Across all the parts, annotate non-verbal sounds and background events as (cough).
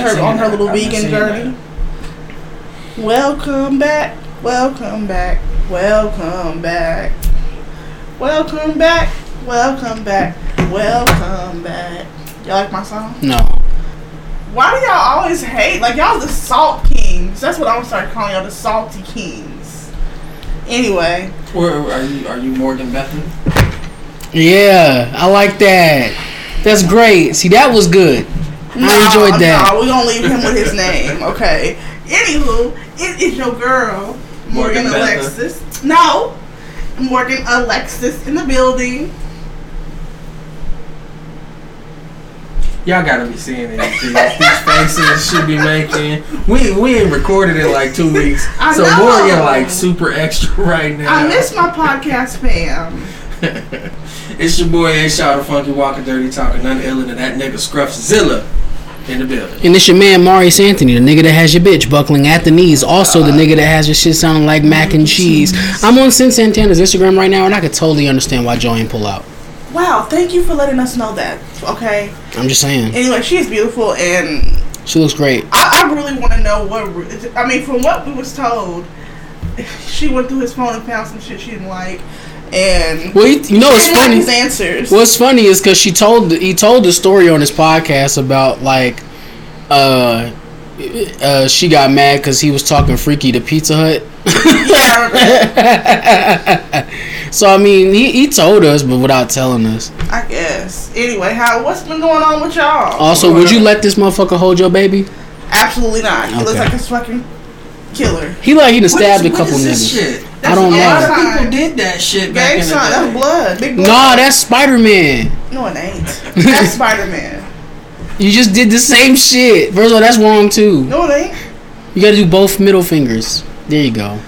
her on her little vegan journey. Welcome back, welcome back, welcome back, welcome back, welcome back, welcome back. Y'all like my song? No. Why do y'all always hate? Like y'all the salt kings. That's what I'm gonna start calling y'all the salty kings. Anyway, Where are you? Are you Morgan Bethany? Yeah, I like that. That's great. See, that was good. I enjoyed that. No, we gonna leave him with his name, okay? Anywho, it is your girl, Morgan, Morgan Betha. Alexis. No, Morgan Alexis in the building. Y'all gotta be seeing these things. These faces should be making. We we ain't recorded in like two weeks, I so know. Morgan like super extra right now. I miss my podcast fam. (laughs) it's your boy A Shot of Funky Walking Dirty Talking, none iller than that nigga Scruffzilla in the building. And it's your man Marius Anthony, the nigga that has your bitch buckling at the knees. Also, the nigga that has your shit sounding like mac and cheese. I'm on Cyn Santana's Instagram right now, and I could totally understand why Joanne pull out. Wow, thank you for letting us know that. Okay. I'm just saying, Anyway, she is beautiful, and she looks great. I, I really want to know what. I mean, from what we was told, (laughs) she went through his phone and found some shit she didn't like, and Well, you, you know what's she didn't like funny? his answers. What's funny is because she told he told the story on his podcast about like, uh, uh, she got mad because he was talking freaky to Pizza Hut. Yeah, I. (laughs) So I mean, he, he told us, but without telling us. I guess. Anyway, how what's been going on with y'all? Also, would you let this motherfucker hold your baby? Absolutely not. He looks like a fucking killer. He like he done stabbed is- a couple what is this niggas. Shit? I don't know. A lot know. of people did that shit back Gang in the sign. day. That's blood. Big blood. Nah, that's Spider Man. no, it ain't. (laughs) That's Spider Man. You just did the same shit. First of all, that's wrong too. No, it ain't. You gotta do both middle fingers. There you go.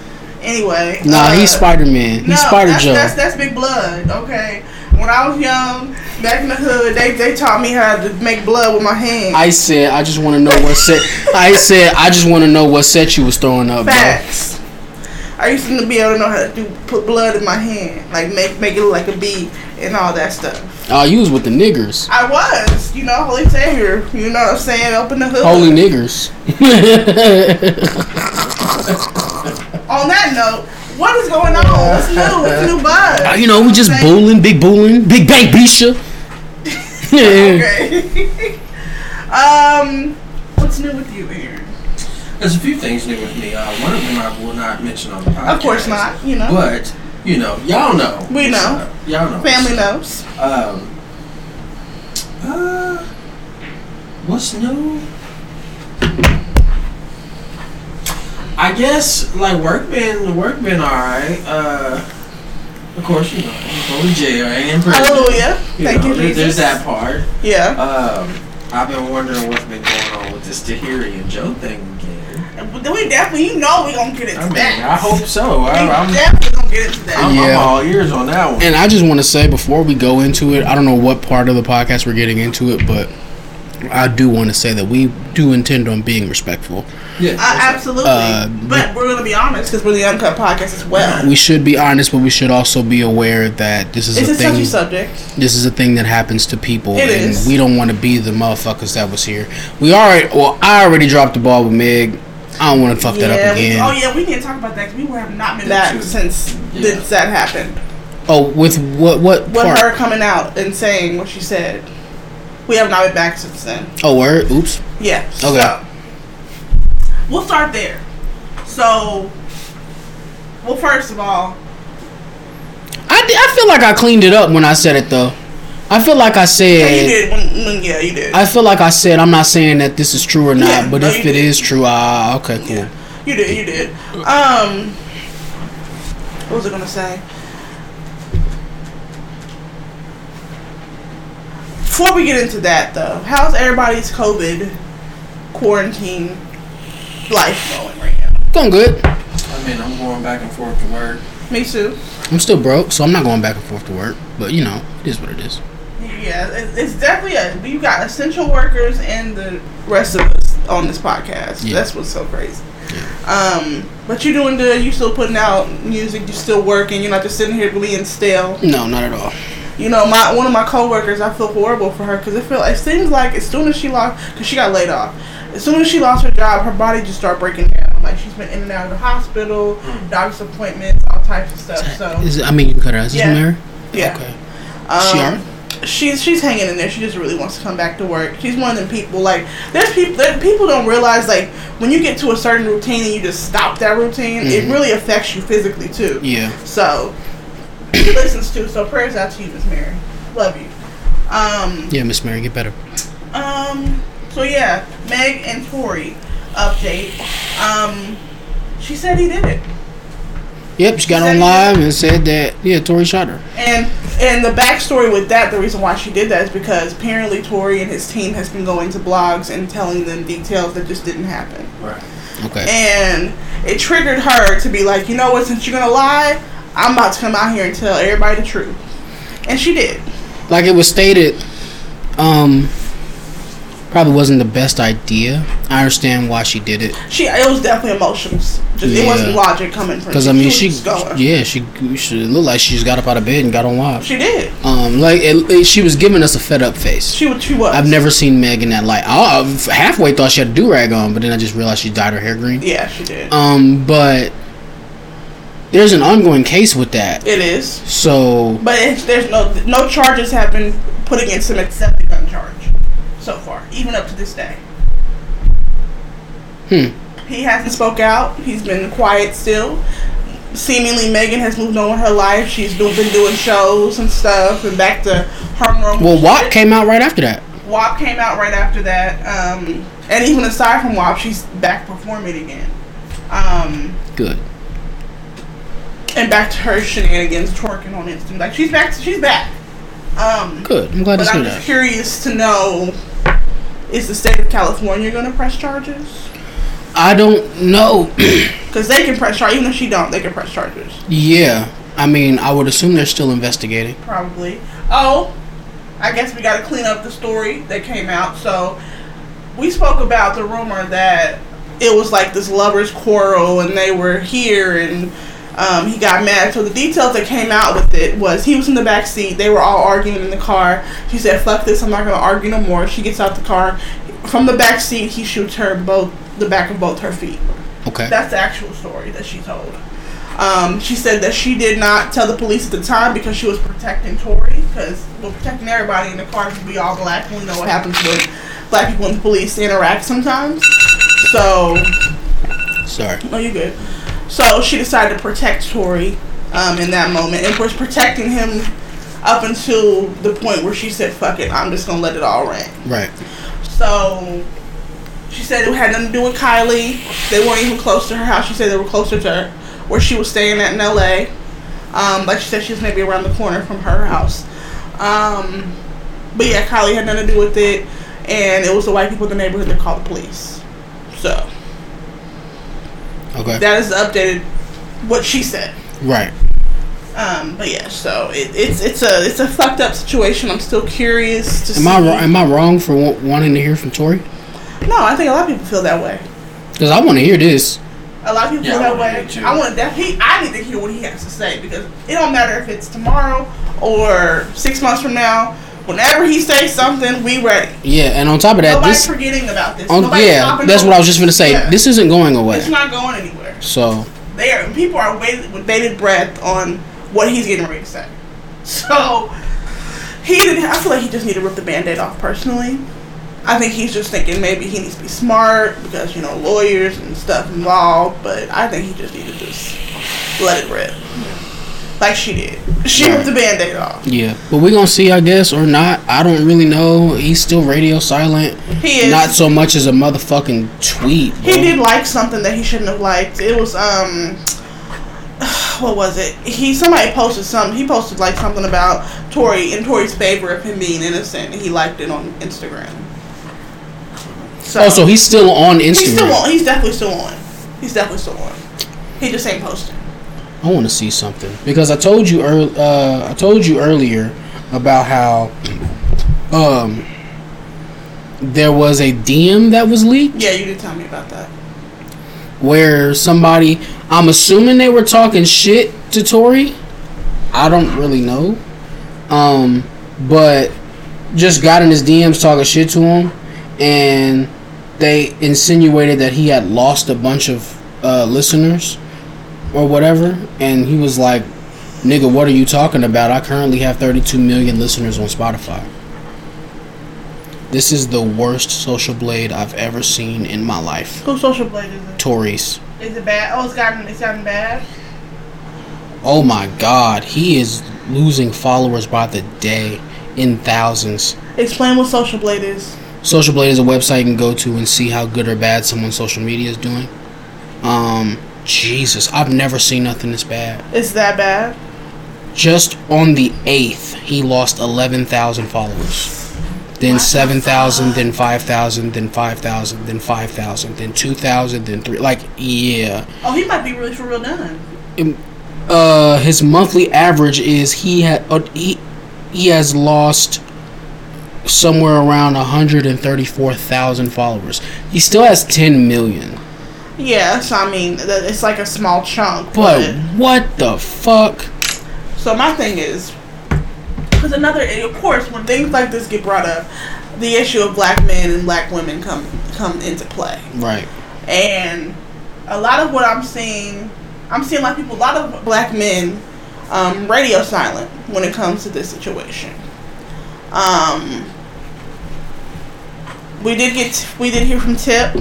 Anyway. Nah, uh, he's Spider Man. He's no, Spider that's, Joe. That's, that's big blood. Okay. When I was young, back in the hood, they, they taught me how to make blood with my hands. I said I just want to know what set. I said I just want to know what set you was throwing up, bro. I used to be able to know how to do put blood in my hand, like make make it look like a bee and all that stuff. Oh, you was with the niggers. I was, you know, Holy Savior. You know what I'm saying? Up in the hood. Holy niggers. (laughs) On that note, what is going on? What's new? What's new buzz? Uh, you know, we just booling, big booling, big bang bisha. (laughs) Okay. (laughs) um, what's new with you, Aaron? There's a few things new with me. Uh, one of them I will not mention on the podcast. Of course not. You know, But you know, y'all know. We know. up. Y'all know. family knows. Um. Uh. What's new? I guess like work been work been alright. Uh. Of course, you know, I'm going to jail. Ain't in prison. Hallelujah. You Thank know, you, there- Jesus. There's that part. Yeah. Um, I've been wondering what's been going on with this Tahiry and Joe thing again. But then we definitely, you know, we gonna get into I mean, that. I hope so. We I, I'm, definitely gonna get into that. I'm, I'm Yeah. all ears on that one. And I just want to say before we go into it, I don't know what part of the podcast we're getting into it, but I do want to say that we do intend on being respectful. Yeah, Uh, absolutely. Uh, but we're gonna be honest because we're the Uncut Podcast as well. We should be honest, but we should also be aware that this is It's a a touchy thing. subject. This is a thing that happens to people, It and is. we don't want to be the motherfuckers that was here. We already, well, I already dropped the ball with Meg. I don't want to fuck that yeah. up we- again. oh yeah, we need to talk about that because we have not been back since Yeah. since that happened. Oh, with what? What With part? her coming out and saying what she said. We have not been back since then. Oh, word. Oops. Yeah. Okay. So, we'll start there. So, well, first of all, I, I feel like I cleaned it up when I said it though. I feel like I said. yeah, you did. When, when, yeah, you did. I feel like I said I'm not saying that this is true or not, Yeah, but no, if you it did. is true, ah, okay, cool. Yeah, you did. You did. Um, what was I gonna say? Before we get into that, though, how's everybody's COVID quarantine life going right now? Going good. I mean, I'm going back and forth to work. Me too. I'm still broke, so I'm not going back and forth to work. But you know, it is what it is. Yeah, it's definitely a. You got essential workers and the rest of us on this podcast. Yeah. That's what's so crazy. Yeah. Um, but you're doing good. You're still putting out music. You're still working. You're not just sitting here being stale. No, not at all. You know, my one of my coworkers, I feel horrible for her because it feel it seems like as soon as she lost, because she got laid off, as soon as she lost her job, her body just started breaking down. Like she's been in and out of the hospital, Mm. doctor's appointments, all types of stuff. So Is it, I mean, you can cut her. Is this Yeah. Yeah, Okay. um, She alright? She's she's hanging in there. She just really wants to come back to work. She's one of them people. Like there's people there, people don't realize like when you get to a certain routine and you just stop that routine, Mhm. it really affects you physically too. Yeah. So she listens to. So prayers out to you, Miss Mary. Love you. Um. Yeah, Miss Mary, get better. Um. So yeah, Meg and Tory update. Um. She said he did it, Yep, she got Said on live and said that yeah, Tory shot her. and and the backstory with that, the reason why she did that is because apparently Tory and his team has been going to blogs and telling them details that just didn't happen. Right. Okay. and it triggered her to be like, you know what? Since you're gonna lie, I'm about to come out here and tell everybody the truth, and she did. like it was stated, um, probably wasn't the best idea. I understand why she did it She it was definitely emotions. Just it wasn't logic coming from. because I mean she, going. yeah, she, she looked like she just got up out of bed and got on live. She did. Um, like it, it- she was giving us a fed up face. She was. She was. I've never seen Meg in that light. I I halfway thought she had a do rag on, but then I just realized she dyed her hair green. Yeah, she did. Um, but there's an ongoing case with that. it is, So but there's no no charges have been put against him except the gun charge so far, even up to this day. Hmm. He hasn't spoke out. He's been quiet still. Seemingly, Megan has moved on with her life. She's do, been doing shows and stuff, and back to her normal. well, WAP came out right after that. WAP came out right after that. Um, and even aside from WAP, she's back performing again. Um, Good. and back to her shenanigans, twerking on Instagram. Like she's back. She's back. Um, Good. I'm glad to see I'm that. just curious to know: is the state of California going to press charges? I don't know. (clears throat) Because they can press charges, even if she don't, they can press charges. yeah. I mean, I would assume they're still investigating. Probably. Oh, I guess we got to clean up the story that came out. So we spoke about the rumor that it was like this lovers quarrel and they were here and um, he got mad. So the details that came out with it was he was in the back seat. They were all arguing in the car. She said, "Fuck this! I'm not gonna argue no more." She gets out the car. From the back seat, he shoots her both the back of both her feet. Okay. That's the actual story that she told. Um, she said that she did not tell the police at the time because she was protecting Tory, because we're protecting everybody in the car because we all black and we know what happens when black people and the police interact sometimes. So, Sorry. no, you're good. So she decided to protect Tory um, in that moment and was protecting him up until the point where she said, fuck it, I'm just going to let it all rain. Right. So she said it had nothing to do with Kylie. They weren't even close to her house. She said they were closer to her, where she was staying at in LA. Um, but she said she was maybe around the corner from her house. Um, but yeah, Kylie had nothing to do with it, and it was the white people in the neighborhood that called the police. So Okay. that is updated what she said. right. Um, but yeah, so it, it's it's a it's a fucked up situation. I'm still curious to Am see. I wrong, am I wrong for wa- wanting to hear from Tory? No, I think a lot of people feel that way. Because I want to hear this. A lot of people Yeah, feel that way. too. I want that. He, I need to hear what he has to say because it don't matter if it's tomorrow or six months from now. Whenever he says something, we ready. Yeah, and on top of that, Nobody's this. forgetting about this. On, Nobody's yeah, that's what I was just gonna say. Yeah. This isn't going away. It's not going anywhere. So They are, people are waiting with bated breath on what he's getting ready to say. So he didn't. I feel like he just need to rip the band-aid off. Personally, I think he's just thinking maybe he needs to be smart because you know lawyers and stuff involved. But I think he just need to just let it rip, like she did. She ripped the band-aid off. yeah, but we're gonna see, I guess, or not. I don't really know. He's still radio silent. He is. Not so much as a motherfucking tweet. He did like something that he shouldn't have liked. It was um (sighs) what was it? He somebody posted something. He posted like something about Tory in Tory's favor of him being innocent and he liked it on Instagram. So, Oh, so he's still on Instagram. he's still on. He's definitely still on. He's definitely still on. He just ain't posting. I want to see something because I told you earl- uh, I told you earlier about how um there was a DM that was leaked Yeah, you did tell me about that. where somebody I'm assuming they were talking shit to Tory. I don't really know. Um, but just got in his DMs talking shit to him, and they insinuated that he had lost a bunch of uh, listeners or whatever, and he was like, "Nigga, what are you talking about? I currently have 32 million listeners on Spotify." This is the worst social blade I've ever seen in my life. Whose social blade is it? Tory's. Is it bad? Oh, it's gotten it's gotten bad. Oh my god, he is losing followers by the day in thousands. Explain what social blade is. Social Blade is a website you can go to and see how good or bad someone's social media is doing. Um, Jesus, I've never seen nothing this bad. It's that bad. Just on the 8th, he lost 11,000 followers. Then 7,000, fuck? then 5,000, then 5,000, then 5,000, then 2,000, then 3. Like, yeah. Oh, he might be really for real done. uh his monthly average is he had uh, he he has lost somewhere around 134,000 followers. He still has 10 million. Yeah, so I mean, it's like a small chunk. But But what the fuck? so my thing is, because another, of course, when things like this get brought up, the issue of black men and black women come come into play. Right. and a lot of what I'm seeing, I'm seeing a lot of people, a lot of black men, um, radio silent when it comes to this situation. Um, we did get, we did hear from Tip.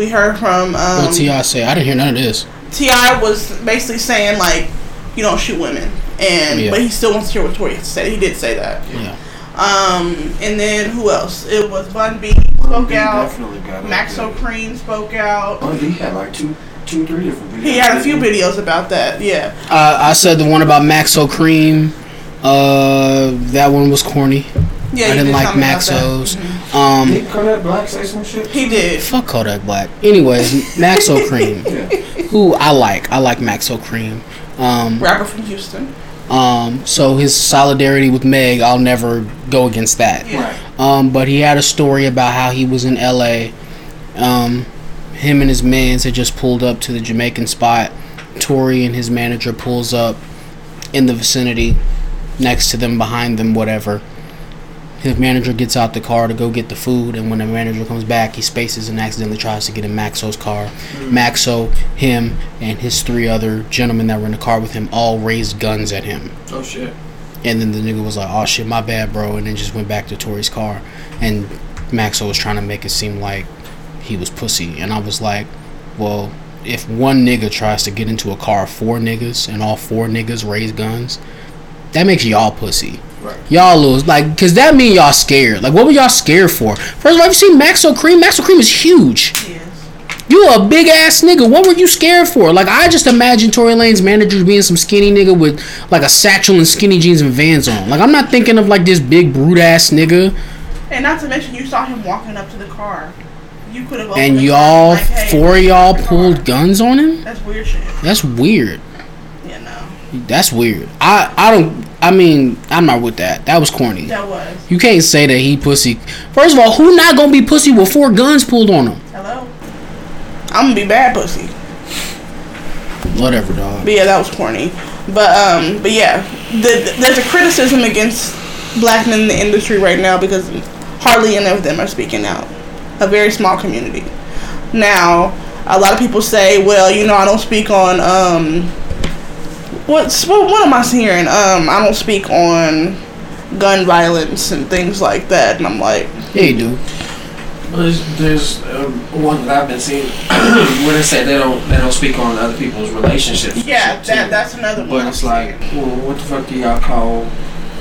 We heard from um, what T.I. say? I didn't hear none of this. T.I. was basically saying like, you don't shoot women, and Yeah. but he still wants to hear what Tory has to say. He did say that. Yeah. Um, and then who else? It was Bun B Bun spoke B out. definitely got up Maxo there. Cream spoke out. Bun B had like two, two, three different videos. He had a few videos about that. Yeah. Uh, I said the one about Maxo Kream. Uh, that one was corny. Yeah. I didn't did like tell me about that. Maxos. Mhm. Um, Did Kodak Black say some shit? He did. fuck Kodak Black. Anyways, Maxo Kream, (laughs) Yeah. who I like. I like Maxo Kream. Um, Rapper from Houston. Um, so his solidarity with Meg, I'll never go against that. Yeah. Right. Um, but he had a story about how he was in LA. Um, him and his mans had just pulled up to the Jamaican spot. Tori and his manager pulls up in the vicinity, next to them, behind them, whatever. His manager gets out the car to go get the food, and when the manager comes back, he spaces and accidentally tries to get in Maxo's car. Maxo, him, and his three other gentlemen that were in the car with him all raised guns at him. Oh shit. And then the nigga was like, "Oh shit, my bad, bro," and then just went back to Tory's car. And Maxo was trying to make it seem like he was pussy, and I was like, "Well, if one nigga tries to get into a car of four niggas and all four niggas raise guns, that makes y'all pussy." Right. Y'all lose, like, cause that mean y'all scared. Like, what were y'all scared for? First of all, have you seen Maxo Kream? Maxo Kream is huge. Yes. You a big ass nigga. What were you scared for? Like I just imagine Tory Lanez's manager being some skinny nigga with like a satchel and skinny jeans and Vans on. Like I'm not thinking of like this big brute ass nigga. And not to mention, you saw him walking up to the car. You could have. And opened the car y'all, like, hey, four of y'all pulled guns on him. That's weird shit. That's weird. That's weird. I I don't. I mean, I'm not with that. That was corny. That was. You can't say that he pussy. First of all, who not gonna be pussy with four guns pulled on him? Hello. I'm gonna be bad pussy. Whatever, dog. But yeah, that was corny. But um, but yeah, the, there's a criticism against black men in the industry right now because hardly any of them are speaking out. A very small community. Now, a lot of people say, well, you know, I don't speak on um, what's what, what am I hearing? Um, I don't speak on gun violence and things like that, and I'm like, Yeah, you do. There's, there's um, one that I've been seeing (coughs) where they say they don't they don't speak on other people's relationships. yeah, shit, too. that that's another one. But it's like, well, what the fuck do y'all call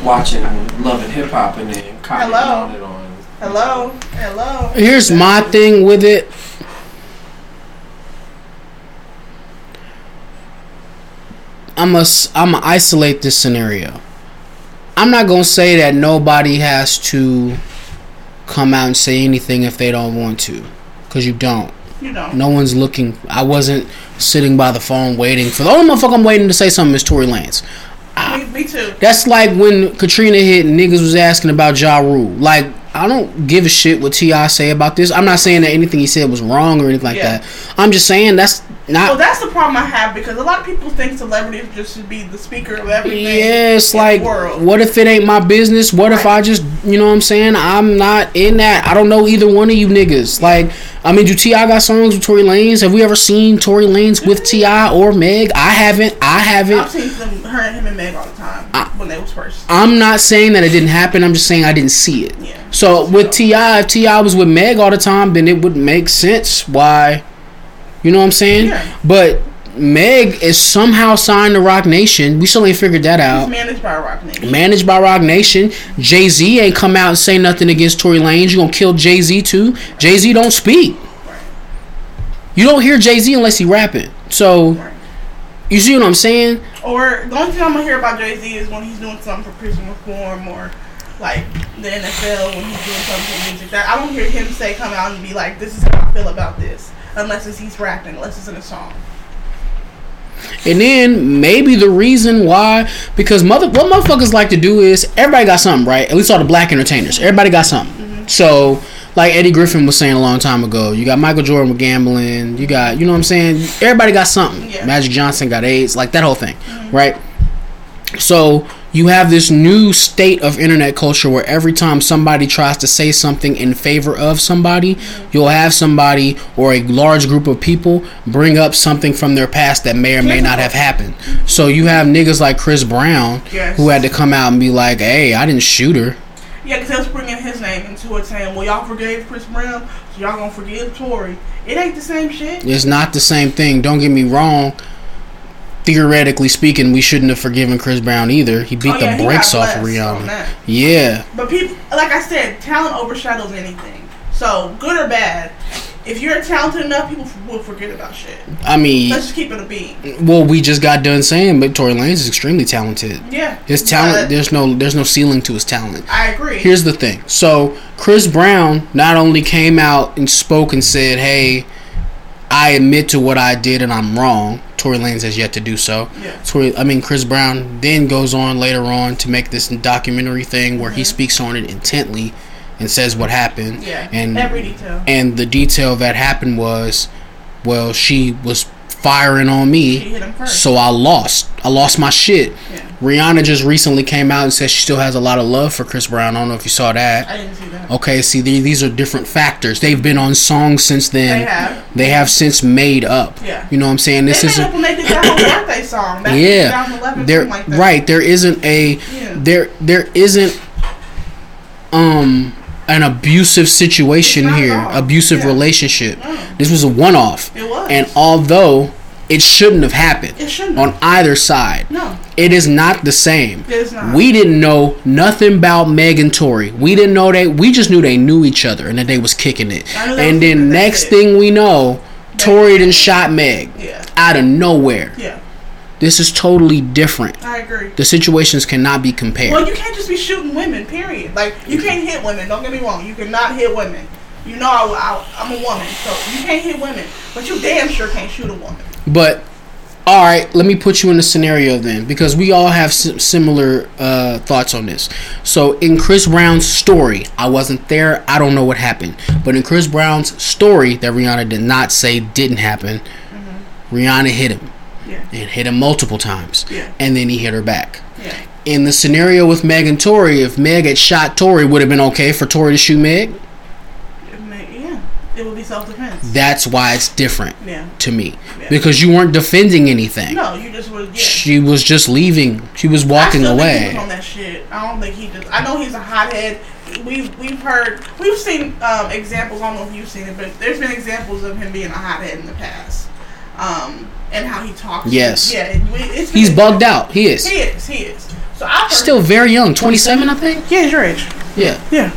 watching Love and Hip Hop and then commenting Hello? on it on? hello, hello. Here's my thing with it. I'm a, I'm gonna isolate this scenario. I'm not gonna say that nobody has to come out and say anything if they don't want to, cause you don't. You know. No one's looking. I wasn't sitting by the phone waiting for the only motherfucker I'm waiting to say something is Tory Lanez. Me, me too. That's like when Katrina hit and niggas was asking about Ja Rule. Like, I don't give a shit what T.I. say about this. I'm not saying that anything he said was wrong or anything like Yeah. that. I'm just saying that's not. Well, that's the problem I have because a lot of people think celebrities just should be the speaker of everything. Yeah, it's like, what if it ain't my business? What if I just, you know what I'm saying? I'm not in that. I don't know either one of you niggas. Like, I mean, do T.I. got songs with Tory Lanez? Have we ever seen Tory Lanez with T.I. or Meg? I haven't. I haven't. I've seen them, her and him and Meg all the time when they was first. I'm not saying that it didn't happen. I'm just saying I didn't see it. Yeah. So with T.I., if T.I. was with Meg all the time, then it would make sense why. You know what I'm saying? Yeah. But Meg is somehow signed to Roc Nation. We still ain't figured that out. managed by Roc Nation. Managed by Roc Nation. Jay Z ain't come out and say nothing against Tory Lanez. You gonna kill Jay Z too? Jay Z don't speak. Right. You don't hear Jay Z unless he rapping. So Right. you see what I'm saying? Or the only thing I'm gonna hear about Jay Z is when he's doing something for prison reform or like the NFL when he's doing something music. That I don't hear him say come out and be like, "This is how I feel about this," unless it's he's rapping, unless it's in a song. And then maybe the reason why, because mother, what motherfuckers like to do is everybody got something, right? At least all the black entertainers, everybody got something. Mm-hmm. So, like Eddie Griffin was saying a long time ago, you got Michael Jordan with gambling, you got, you know what I'm saying? Everybody got something. Yeah. Magic Johnson got AIDS, like that whole thing, mm-hmm. right? So you have this new state of internet culture where every time somebody tries to say something in favor of somebody, you'll have somebody or a large group of people bring up something from their past that may or may not have happened. So you have niggas like Chris Brown Yes. who had to come out and be like, "Hey, I didn't shoot her." Yeah, because was bringing his name into it, saying, "Well, y'all forgave Chris Brown, so y'all gonna forgive Tory." It ain't the same shit. It's not the same thing. Don't get me wrong. Theoretically speaking, we shouldn't have forgiven Chris Brown either. He beat Oh, yeah, the brakes off of Rihanna. Yeah. But people, like I said, talent overshadows anything. So good or bad, if you're talented enough, people f- will forget about shit. I mean, Let's just keep it a beat. well, we just got done saying, but Tory Lanez is extremely talented. Yeah, His talent, but there's no, there's no ceiling to his talent. I agree. Here's the thing. So Chris Brown not only came out and spoke and said, "Hey, I admit to what I did and I'm wrong." Tory Lanez has yet to do so. Yeah. Tory, I mean, Chris Brown then goes on later on to make this documentary thing where he mm-hmm. speaks on it intently and says what happened. yeah, And every detail. and the detail that happened was, well, she was firing on me, hit him first. so I lost. I lost my shit. Yeah. Rihanna just recently came out and said she still has a lot of love for Chris Brown. I don't know if you saw that. I didn't see that. Okay, see, the- these are different factors. They've been on songs since then. They have. They have since made up. Yeah. You know what I'm saying? This is made up when they did that whole birthday song back in yeah. 2011, There, like that. right. There isn't a Yeah. there there isn't um an abusive situation here, abusive Yeah. relationship. No. This was a one off. It was. And although it shouldn't have happened It shouldn't on either side. No. It is not the same. It is not. We didn't know nothing about Meg and Tory. We didn't know they. We just knew they knew each other and that they was kicking it. And then next thing we know, Tory done shot Meg Yeah. out of nowhere. Yeah. This is totally different. I agree. The situations cannot be compared. Well, you can't just be shooting women. Period. Like you mm-hmm. can't hit women. Don't get me wrong. You cannot hit women. You know I, I, I'm a woman, so you can't hit women. But you damn sure can't shoot a woman. But all right, let me put you in a scenario then, because we all have sim- similar uh, thoughts on this. So in Chris Brown's story, I wasn't there. I don't know what happened. But in Chris Brown's story, that Rihanna did not say didn't happen, Rihanna hit him Yeah. and hit him multiple times, Yeah. and then he hit her back. Yeah. In the scenario with Meg and Tory, if Meg had shot Tory, would have been okay for Tory to shoot Meg. It would be self defense. That's why it's different Yeah. to me, Yeah. because you weren't defending anything. No, you just would. Yeah. She was just leaving. She was walking I still Think he away. was on that shit. I don't think he just. I know he's a hothead. We've we've heard we've seen um, examples. I don't know if you've seen it, but there's been examples of him being a hothead in the past, um, and how he talks. Yes. Yeah. It, He's bugged out. He is. He is. He is. So I Still very young. 27, I think? Yeah, your age. Yeah. Yeah.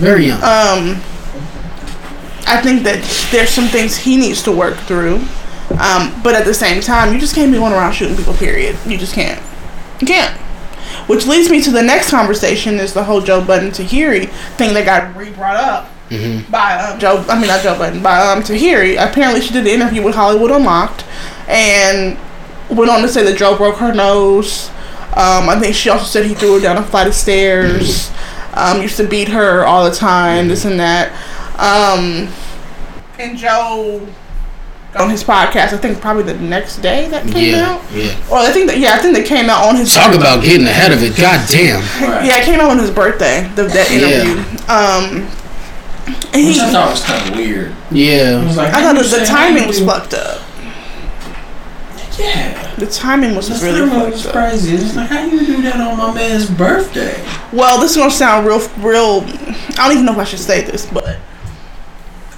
Very young. Um, I think that there's some things he needs to work through. Um, but at the same time, you just can't be going around shooting people. Period. You just can't. You can't. Which leads me to the next conversation: is the whole Joe Budden Tahiry thing that got re-brought up by um, Joe. I mean, not Joe Budden, by um, Tahiry. Apparently, she did an interview with Hollywood Unlocked, and went on to say that Joe broke her nose. Um, I think she also said he threw her down a flight of stairs. Um, used to beat her all the time, this and that. Um, and Joe on his podcast, I think probably the next day that came Yeah, out. yeah. Well, I think that yeah, I think they came out on his Talk about getting ahead of it. God damn. Right. yeah, it came out on his birthday. The, that Yeah. interview. Um, and Which I thought was kind of weird. It Yeah. was like, I thought you the timing was fucked up. Yeah. The timing was That's really really was fucked up. crazy. It's like, how you do that on my man's birthday? Well, this is gonna sound real, real. I don't even know if I should say this, but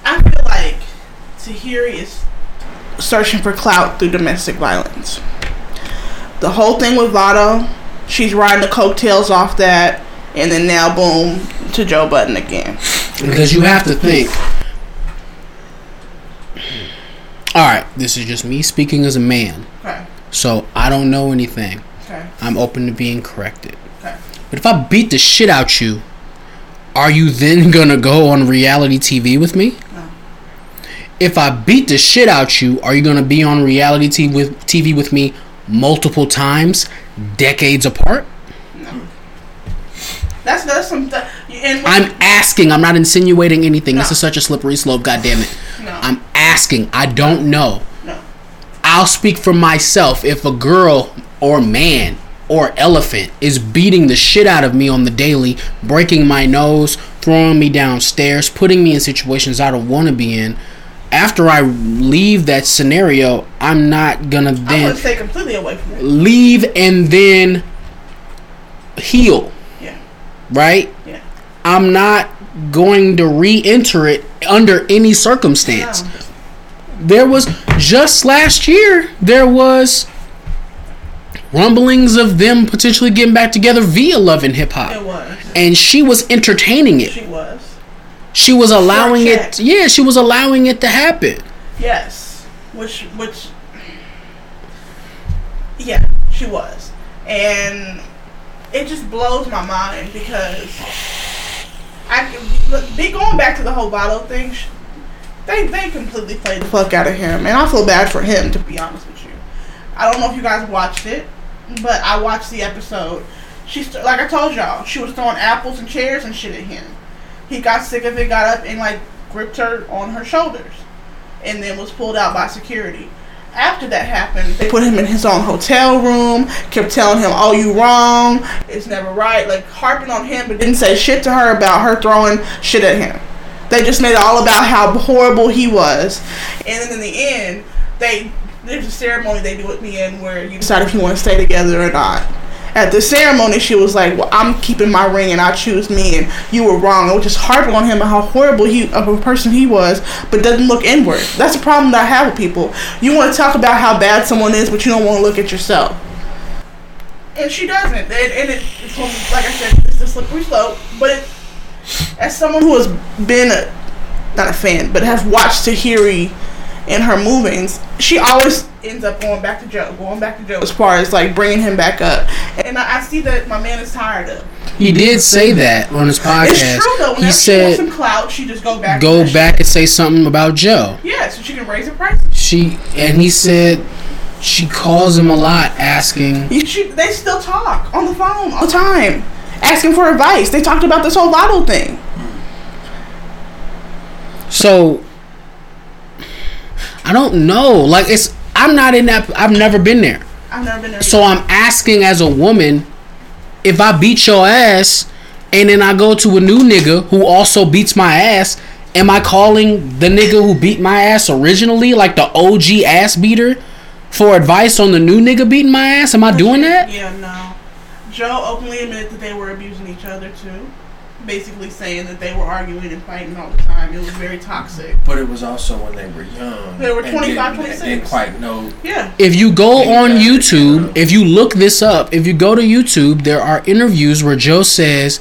I feel like Tahiry is searching for clout through domestic violence. The whole thing with Vado, she's riding the coattails off that, and then now, boom, to Joe Budden again. Because you have to think. All right, this is just me speaking as a man. Okay. So I don't know anything. Okay. I'm open to being corrected. Okay. But if I beat the shit out you, are you then gonna go on reality TV with me? No. If I beat the shit out you, are you gonna be on reality TV with TV with me multiple times, decades apart? That's that's some. And I'm asking. I'm not insinuating anything. This is such a slippery slope. God damn it. no, I'm asking. I don't know. no. I'll speak for myself. If a girl or man or elephant is beating the shit out of me on the daily, breaking my nose, throwing me downstairs, putting me in situations I don't want to be in, after I leave that scenario, I'm not gonna then stay completely away from it. leave and then heal, Yeah. right? Yeah. I'm not going to re-enter it under any circumstance. No. There was just last year there was rumblings of them potentially getting back together via Love and Hip Hop. It was. And she was entertaining it. She was. She was allowing it yeah, she was allowing it to happen. Yes, which which yeah, she was, and it just blows my mind because I be going back to the whole Vado thing. They they completely played the fuck out of him, and I feel bad for him to be honest with you. I don't know if you guys watched it, but I watched the episode. She st- like I told y'all, she was throwing apples and chairs and shit at him. He got sick of it, got up and like gripped her on her shoulders and then was pulled out by security. After that happened, they put him in his own hotel room, kept telling him, Oh, you wrong, it's never right, like harping on him, but didn't say shit to her about her throwing shit at him. They just made it all about how horrible he was. And then in the end, they there's a ceremony they do at the end where you decide if you want to stay together or not. At the ceremony, she was like, "Well, I'm keeping my ring, and I choose me, and you were wrong." I was just harping on him and how horrible he of a person he was, but doesn't look inward. That's the problem that I have with people. You want to talk about how bad someone is, but you don't want to look at yourself. And she doesn't. And, and it, it's like I said, it's a slippery slope. But it, as someone who has been a, not a fan, but has watched Tahiry in her movings, she always ends up going back to Joe, going back to Joe as far as like bringing him back up. And I, I see that my man is tired of. He did say that on his podcast. It's true though. Whenever he she wants said some clout, she just go back. go back shit. and say something about Joe. Yeah, so she can raise her price. She and he said she calls him a lot asking they still talk on the phone all the time, asking for advice. They talked about this whole Lotto thing. So I don't know. Like it's I'm not in that I've never been there. I've never been there. So I'm asking as a woman if I beat your ass and then I go to a new nigga who also beats my ass, am I calling the nigga who beat my ass originally like the OG ass beater for advice on the new nigga beating my ass? Am I doing that? Yeah, no. Joe openly admitted that they were abusing each other too. Basically saying that they were arguing and fighting all the time. It was very toxic. But it was also when they were young. They were and 25, didn't- 26. Didn't quite know. Yeah. If you go Yeah, on. YouTube, if you look this up, if you go to YouTube, there are interviews where Joe says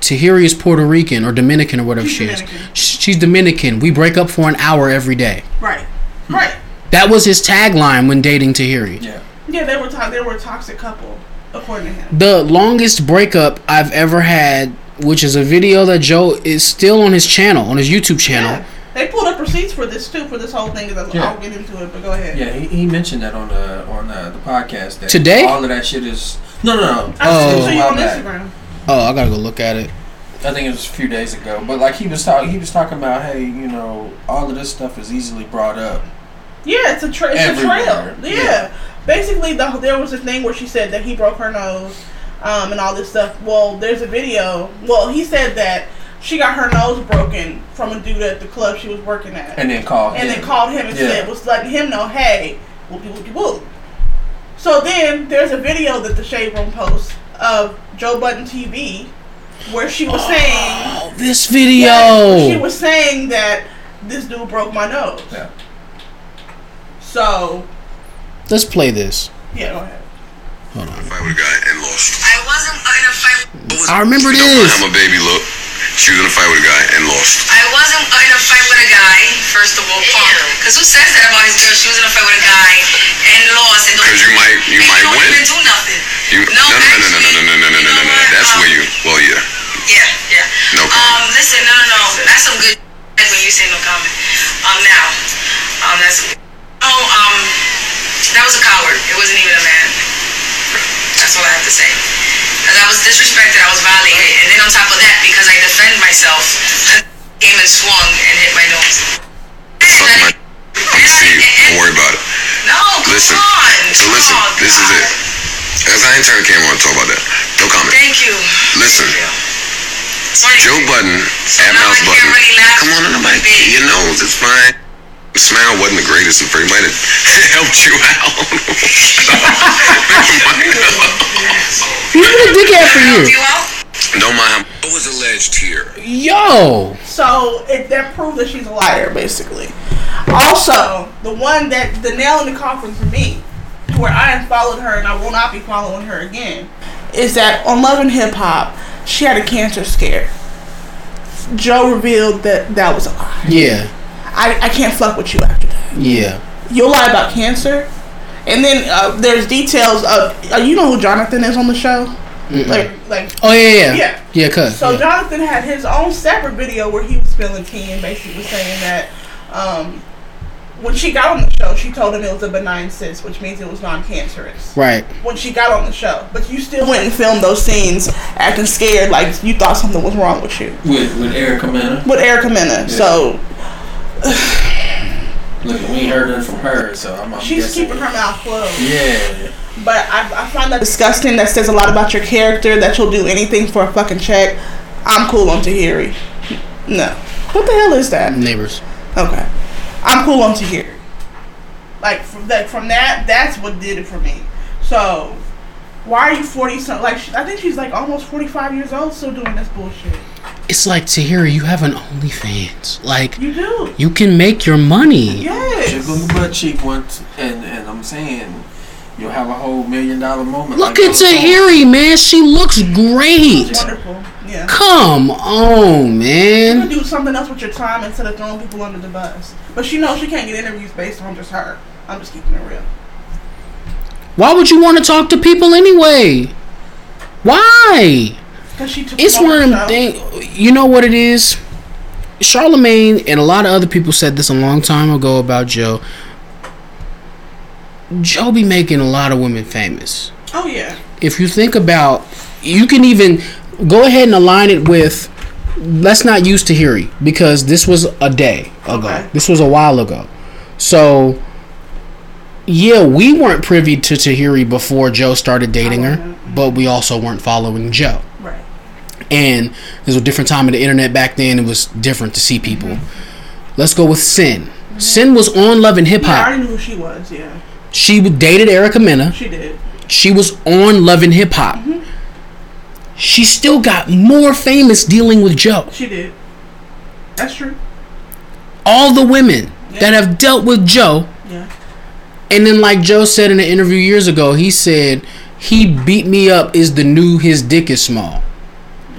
Tahiry is Puerto Rican or Dominican or whatever She's she is. Dominican. Sh- She's Dominican. We break up for an hour every day. Right. Right. That was his tagline when dating Tahiry. Yeah. Yeah, they were to- they were a toxic couple, according to him. The longest breakup I've ever had, which is a video that Joe is still on his channel, on his YouTube channel. Yeah. They pulled up receipts for this too, for this whole thing. 'cause I'll Yeah. I'll get into it, but go ahead. Yeah, he, he mentioned that on the on the, the podcast. That Today? all of that shit is no, no, no. I Oh. sent it you A while on back. Instagram. Oh, I gotta go look at it. I think it was a few days ago, but like he was talking, he was talking about, hey, you know, all of this stuff is easily brought up. Yeah, it's a tra- it's a trail. Yeah. Yeah. Basically, the, there was a thing where she said that he broke her nose, um, and all this stuff. Well, there's a video. Well, he said that she got her nose broken from a dude at the club she was working at, And then called and him. then called him and Yeah. said was letting him know, hey, whoopie whoopie whoop. So then there's a video that the Shade Room posts of Joe Budden TV, where she was saying. Oh, this Yeah, video. She was saying that this dude broke my nose. Yeah. So, Let's play this. yeah, go ahead. Hold on. fight with a guy and lost. I wasn't in a fight. I remember Don't mind this. how my baby look. She was in a fight with a guy and lost. I wasn't in a fight with a guy. First of all, Because who says that about his girl? She was in a fight with a guy and lost. And don't- Because you might, you and might don't win. even do nothing. You, no, no, no, no, no, no, no, no, no, no, no, no. That's where you. Well, yeah. Yeah, yeah. No comment. Um, listen, no, no, no. That's some good when you say no comment. Um, now, um, that's. Oh, um, that was a coward. It wasn't even a man. That's all I have to say. Because I was disrespected, I was violated, and then on top of that, because I defend myself, (laughs) came and swung and hit my nose. Suck my. I'm (laughs) gonna see you. Don't worry about it. No, come Listen. on. So listen, Oh, this is it. As I ain't turn the camera on to talk about that. No comment. Thank you. Listen. Thank you. Joe Budden, at now Mouse Button. really. Come on, nobody. Your nose is fine. The smile wasn't the greatest, and Freddie might have (laughs) helped you out. He's been a dickhead for you out? Don't mind how. What was alleged here? Yo. So, it, that proves that she's a liar, basically. Also, the one that, the nail in the coffin for me, where I unfollowed her and I will not be following her again, is that on Love and Hip Hop, she had a cancer scare. Joe revealed that that was a lie. Yeah. I, I can't fuck with you after that. Yeah. you'll lie about cancer, and then uh, there's details of uh, you know who Jonathan is on the show, like like. Oh yeah, yeah, Yeah. yeah. Cuz. So yeah. Jonathan had his own separate video where he was spilling tea and basically was saying that um, when she got on the show, she told him it was a benign cyst, which means it was non-cancerous. Right. When she got on the show, but you still went and filmed those scenes acting scared, like you thought something was wrong with you with with Erica Mena. with Erica Mena. So (sighs) Look, we ain't heard that from her, so I'm, I'm she's guessing. keeping her mouth closed. Yeah. But I, I find that disgusting. That says a lot about your character. That you'll do anything for a fucking check. I'm cool on Tahiry. No. What the hell is that? Neighbors. Okay. I'm cool on Tahiry. Like from that, from that, that's what did it for me. So, why are you 40 something? Like, she- I think she's like almost 45 years old, still doing this bullshit. It's like Tahiry, you have an OnlyFans. Like You do. you can make your money. Yes. Jiggle the butt cheek once, and and I'm saying you'll have a whole million dollar moment. Look like at those songs. Tahiry, man. She looks great. Wonderful. Yeah. Come on, man. You can do something else with your time instead of throwing people under the bus. But she knows she can't get interviews based on just her. I'm just keeping it real. Why would you want to talk to people anyway? Why? Because she took It's one of off them the show. things. You know what it is? Charlemagne and a lot of other people said this a long time ago about Joe. Joe be making a lot of women famous. Oh yeah. If you think about, you can even go ahead and align it with. Let's not use Tahiry because this was a day ago. Okay. This was a while ago. So, yeah, we weren't privy to Tahiry before Joe started dating her, but we also weren't following Joe Right. and was a different time of the internet back then. It was different to see people. Let's go with Cyn. Cyn was on Love and Hip Yeah, I Hop. already knew who she was. Yeah, She dated Erica Mena. she did. She was on Love and Hip Hop. Hmm. She still got more famous dealing with Joe. She did. That's true. All the women that have dealt with Joe, Yeah. And then like Joe said in an interview years ago, he said he beat me up is the new his dick is small.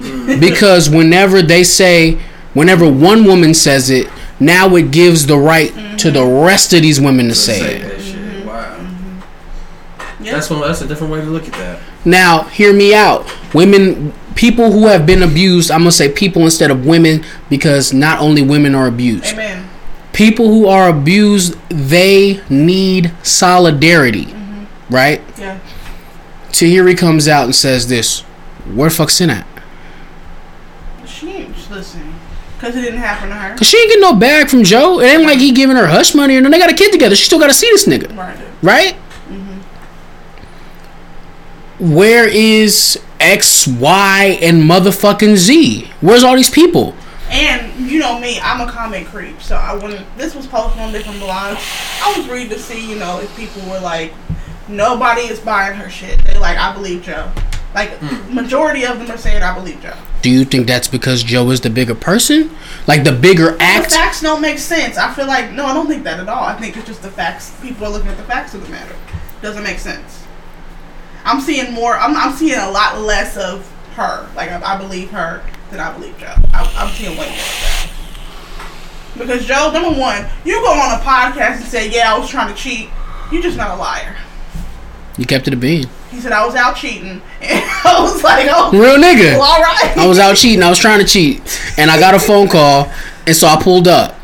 Mm. because whenever they say, whenever one woman says it, now it gives the right to the mm-hmm. rest of these women to say Say it. that shit. Mm-hmm. Wow. Yeah. That's one. That's a different way to look at that. Now, hear me out. Women, people who have been abused, I'm gonna say people instead of women because not only women are abused. Amen. People who are abused, they need solidarity, mm-hmm. right? Yeah. Tahiry comes out and says this. Where the fuck's Cyn at? She ain't listening. Because it didn't happen to her. Cause she ain't getting no bag from Joe. It ain't like he giving her hush money or nothing. They got a kid together. She still got to see this nigga, Right. right? Mm-hmm. Where is X, Y, and motherfucking Z? Where's all these people? And you know me, I'm a comment creep. So I when this was posted on different blogs, I was reading to see, you know, if people were like, nobody is buying her shit. They like, I believe Joe. Like Hmm. majority of them are saying, I believe Joe. Do you think that's because Joe is the bigger person? Like the bigger act? The facts don't make sense. I feel like no, I don't think that at all. I think it's just the facts. People are looking at the facts of the matter. Doesn't make sense. I'm seeing more. I'm, I'm seeing a lot less of her. Like I, I believe her than I believe Joe. I, I'm seeing way more of that. Because Joe, number one, you go on a podcast and say, "Yeah, I was trying to cheat." You're just not a liar. You kept it a bean. He said I was out cheating, (laughs) and I was like, "Oh, Real nigga. well, all right." I was out cheating. I was trying to cheat, and I got a phone call, and so I pulled up.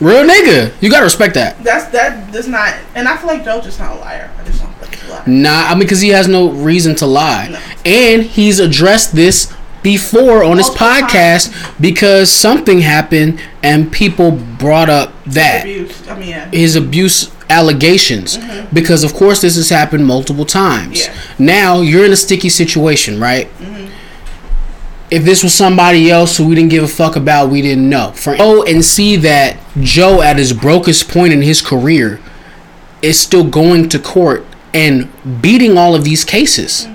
Real nigga. You gotta respect that. That's that does not, and I feel like Joe's just not a liar. I just don't think he's a liar. Nah, I mean, because he has no reason to lie, No. and he's addressed this before on his podcast because something happened and people brought up that Abuse. I mean, yeah. his abuse allegations mm-hmm. because of course this has happened multiple times Yeah. now you're in a sticky situation right mm-hmm. if this was somebody else who we didn't give a fuck about we didn't know for oh and see that joe at his brokest point in his career is still going to court and beating all of these cases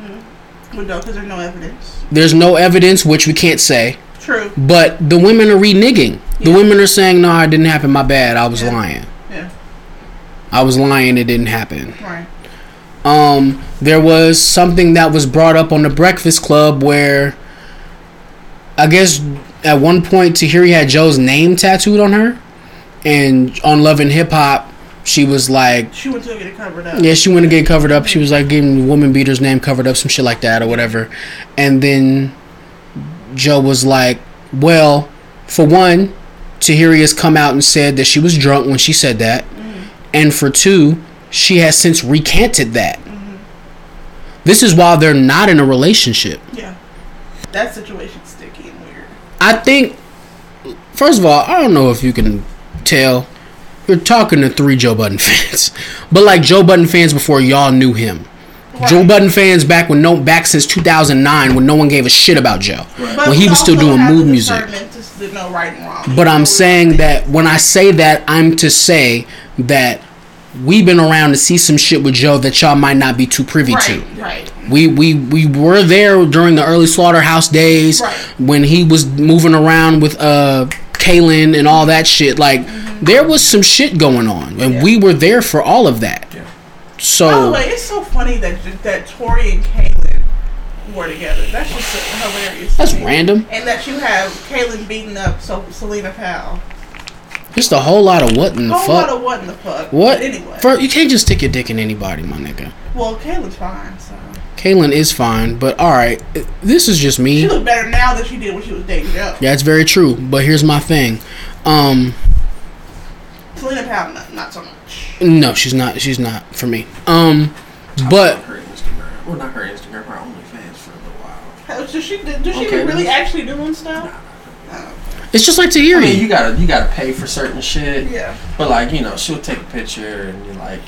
But no, because there's no evidence. there's no evidence which we can't say True. but the women are reneging the women are saying no it didn't happen my bad i was Yeah. lying Yeah. i was lying it didn't happen Right. um, there was something that was brought up on the Breakfast Club where I guess at one point Tahiry had Joe's name tattooed on her, and on Love and Hip Hop, she was like, She went to get it covered up. yeah, she went to get covered up. She was like getting the woman beater's name covered up, some shit like that or whatever. And then Joe was like, well, for one, Tahiry has come out and said that she was drunk when she said that. Mm-hmm. And for two, she has since recanted that. Mm-hmm. This is while they're not in a relationship. Yeah. That situation's sticky and weird. I think, first of all, I don't know if you can tell. You're talking to three Joe Budden (laughs) fans, but like Joe Budden fans before y'all knew him. Joe Right. Budden fans back when no back since 2009 when no one gave a shit about Joe But when he was still doing Mood Muzik. discernment To s- to know right. But I'm saying that when I say that, I'm to say that we've been around to see some shit with Joe that y'all might not be too privy to. Right. Right. We we we were there during the early slaughterhouse days Right. when he was moving around with uh Kaylin and all that shit. Like there was some shit going on, and. Yeah. we were there for all of that. Yeah. So By the way, it's so funny that that Tory and Kaylin were together. That's just so hilarious. that's random. And that you have Kaylin beating up so Selena Powell. Just a whole lot of what in the Whole fuck. lot of what in the fuck. what? But anyway. For, you can't just stick your dick in anybody, my nigga. well, Kaylin's fine. So Kaylin is fine, but all right, this is just me. she look better now than she did when she was dating Joe. Yeah, it's very true. But here's my thing. Um, Selena Powell, not, not so much. no, she's not. She's not for me. Um, but her Instagram, well, not her Instagram, her OnlyFans for a little while. Does she? Does she Okay, really let's- actually doing stuff? Oh, it's just like to you. I mean, you gotta you gotta pay for certain shit. yeah. But like you know, she'll take a picture and you're like,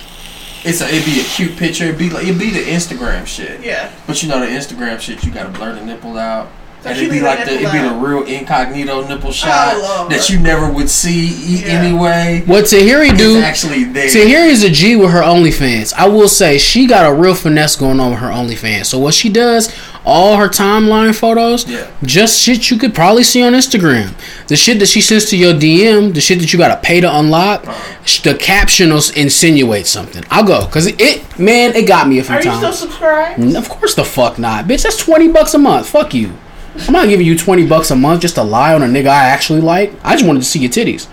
it's a, it'd be a cute picture. It'd be like it'd be the Instagram shit. Yeah. But you know the Instagram shit, you gotta blur the nipple out. So and it'd be like the it'd be the real incognito nipple oh, shot Lord. that you never would see Yeah. anyway. what Tahiry do? Actually there. Tahiry's a G with her OnlyFans. I will say she got a real finesse going on with her OnlyFans. So what she does, all her timeline photos, Yeah. just shit you could probably see on Instagram. The shit that she sends to your DM, the shit that you gotta pay to unlock, uh-huh. sh the caption will insinuate something. I'll go because it, man, it got me a few times. Are you times. still subscribed? Of course the fuck not, bitch. That's twenty bucks a month. Fuck you. I'm not giving you twenty bucks a month just to lie on a nigga I actually like. I just wanted to see your titties.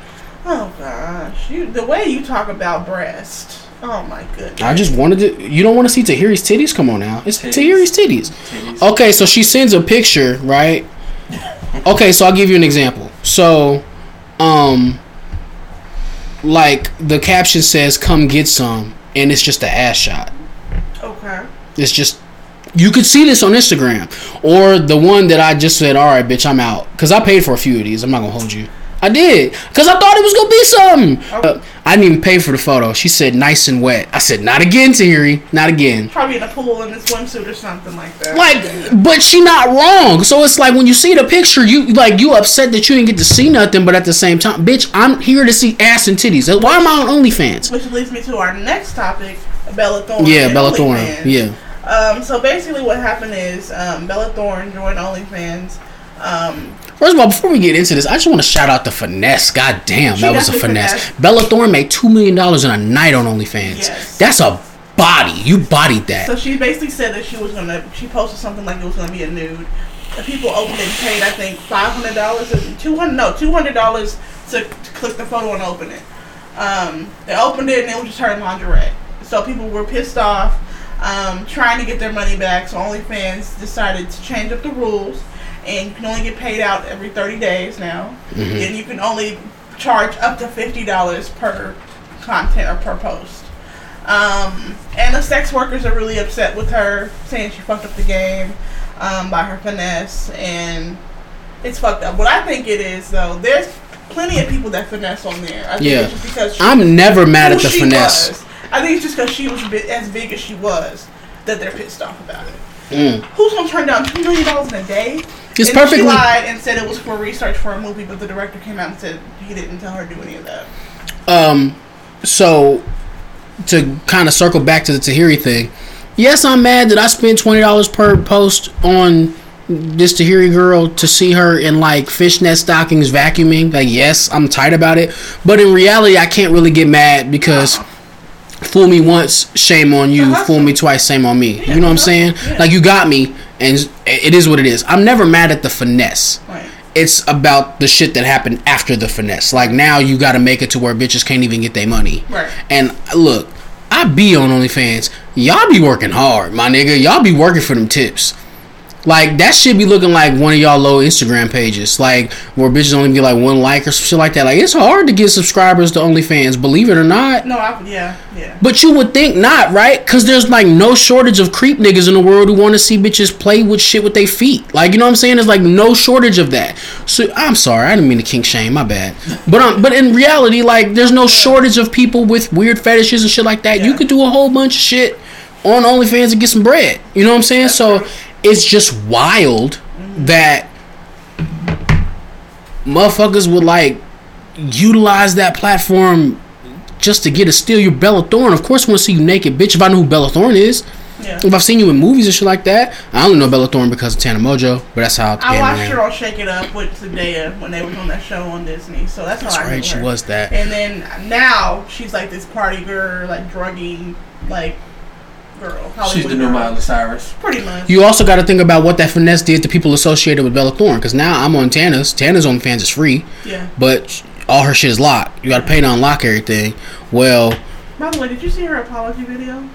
Oh gosh, you the way you talk about breast. Oh my goodness. I just wanted to. You don't want to see Tahiry's titties? Come on now. It's Titties. Tahiry's titties. Titties. Okay, so she sends a picture, right? Okay, so I'll give you an example. So, um, like the caption says, "Come get some," and it's just an ass shot. Okay. It's just You could see this on Instagram, or the one that I just said, "All right, bitch, I'm out," because I paid for a few of these. I'm not gonna hold you. I did, because I thought it was gonna be something. Uh, I didn't even pay for the photo. She said, "Nice and wet." I said, "Not again, Tahiry. Not again." Probably in a pool in a swimsuit or something like that. Like, but she not wrong. So it's like when you see the picture, you like you upset that you didn't get to see nothing, but at the same time, bitch, I'm here to see ass and titties. Why am I on OnlyFans? Which leads me to our next topic, Bella Thorne. Yeah, Bella Thorne. Yeah. Um, so basically, what happened is um, Bella Thorne joined OnlyFans. Um, First of all, before we get into this, I just want to shout out the finesse. God damn, that was a finesse. finesse. Bella Thorne made two million dollars in a night on OnlyFans. Yes. That's a body. You bodied that. so she basically said that she was gonna. She posted something like it was gonna be a nude. The people opened it and paid, I think, five hundred dollars, two hundred, no, two hundred dollars to, to click the photo and open it. Um, they opened it and it was just her in lingerie. So people were pissed off, um, trying to get their money back. So OnlyFans decided to change up the rules, and you can only get paid out every thirty days now, and you can only charge up to fifty dollars per content or per post. Um, and the sex workers are really upset with her, saying she fucked up the game um, by her finesse, and it's fucked up. What I think it is, though, there's plenty of people that finesse on there. I think Yeah. it's just because she, I'm never mad at the finesse. was. I think it's just because she was as big as she was that they're pissed off about it. Mm. Who's gonna turn down two million dollars in a day? It's and perfectly- She lied and said it was for research for a movie, but the director came out and said he didn't tell her to do any of that. Um, so to kind of circle back to the Tahiry thing, yes, I'm mad that I spent twenty dollars per post on this Tahiry girl to see her in like fishnet stockings vacuuming. Like, yes, I'm tight about it, but in reality, I can't really get mad because. Fool me once, shame on you. Uh-huh. Fool me twice, shame on me. You know what I'm saying? Like you got me, and it is what it is. I'm never mad at the finesse Right. it's about the shit that happened after the finesse. Like now you got to make it to where bitches can't even get their money. Right. And look, I be on OnlyFans. Y'all be working hard, my nigga. Y'all be working for them tips. Like that should be looking like one of y'all low Instagram pages, like where bitches only get like one like or some shit like that. Like it's hard to get subscribers to OnlyFans, believe it or not. No, I, yeah, yeah. But you would think not, right? Because there's like no shortage of creep niggas in the world who want to see bitches play with shit with their feet. Like, you know what I'm saying? There's like no shortage of that. So I'm sorry, I didn't mean to kink shame, my bad. (laughs) But um, but in reality, like, there's no shortage of people with weird fetishes and shit like that. You Yeah. could do a whole bunch of shit on OnlyFans and get some bread. You know what I'm saying? so true. It's just wild that motherfuckers would like utilize that platform just to get to steal your Bella Thorne. Of course, I want to see you naked, bitch. If I know who Bella Thorne is, Yeah. if I've seen you in movies and shit like that, I only know Bella Thorne because of Tana Mongeau. But that's how I watched her on Shake It Up with Zendaya when they was on that show on Disney, so that's how That's I knew right, she was that. And then now she's like this party girl, like drugging, like girl. Hollywood She's the new girl. Miley Cyrus. Pretty much. You also got to think about what that finesse did to people associated with Bella Thorne. Because now I'm on Tana's. Tana's on fans is free, yeah. but all her shit is locked. You got to pay to unlock everything. Well, By the way, did you see her apology video?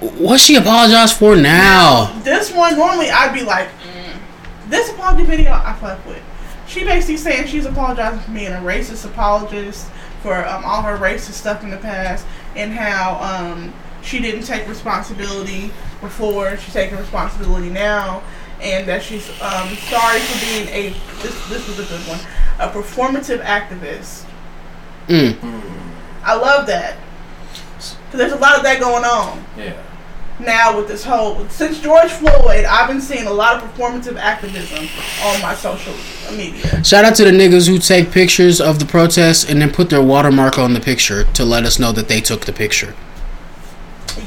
what she apologized for now? This one normally I'd be like, mm. this apology video I fuck with. She basically saying she's apologizing for being a racist apologist for um, all her racist stuff in the past and how um, she didn't take responsibility before. She's taking responsibility now, and that she's um, sorry for being a this this was a good one a performative activist. Mm. I love that because there's a lot of that going on Yeah. now with this whole since George Floyd, I've been seeing a lot of performative activism on my social media. Shout out to the niggas who take pictures of the protests and then put their watermark on the picture to let us know that they took the picture.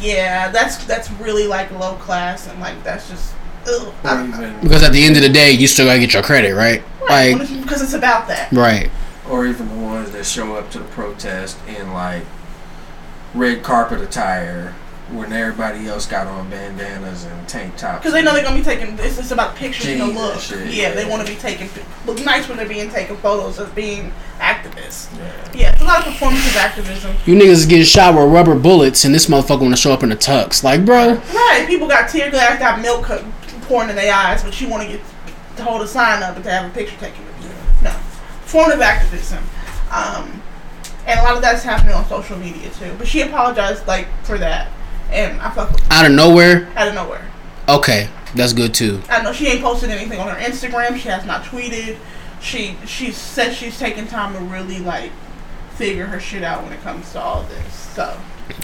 Yeah, that's that's really like low class and like that's just ugh. I- Because at the end of the day, you still gotta get your credit, right? right, Like, because it's about that. right. or even the ones that show up to the protest in like red carpet attire when everybody else got on bandanas and tank tops. Because they know they're gonna be taking. It's just about pictures and the Jeans and look. shit, yeah, they want to be taking look nice when they're being taken photos of being activists. Yeah. Yeah, it's a lot of performative activism. You niggas is getting shot with rubber bullets, and this motherfucker wanna show up in a tux. Like, bro, Right, people got tear gas, got milk co- pouring in their eyes, but you want to get to hold a sign up and to have a picture taken with you. No, formative activism, um, and a lot of that's happening on social media too. But she apologized like for that, and I fuck with out of nowhere, out of nowhere. Okay, that's good too. I know she ain't posted anything on her Instagram. She has not tweeted. She she said she's taking time to really like figure her shit out when it comes to all this. So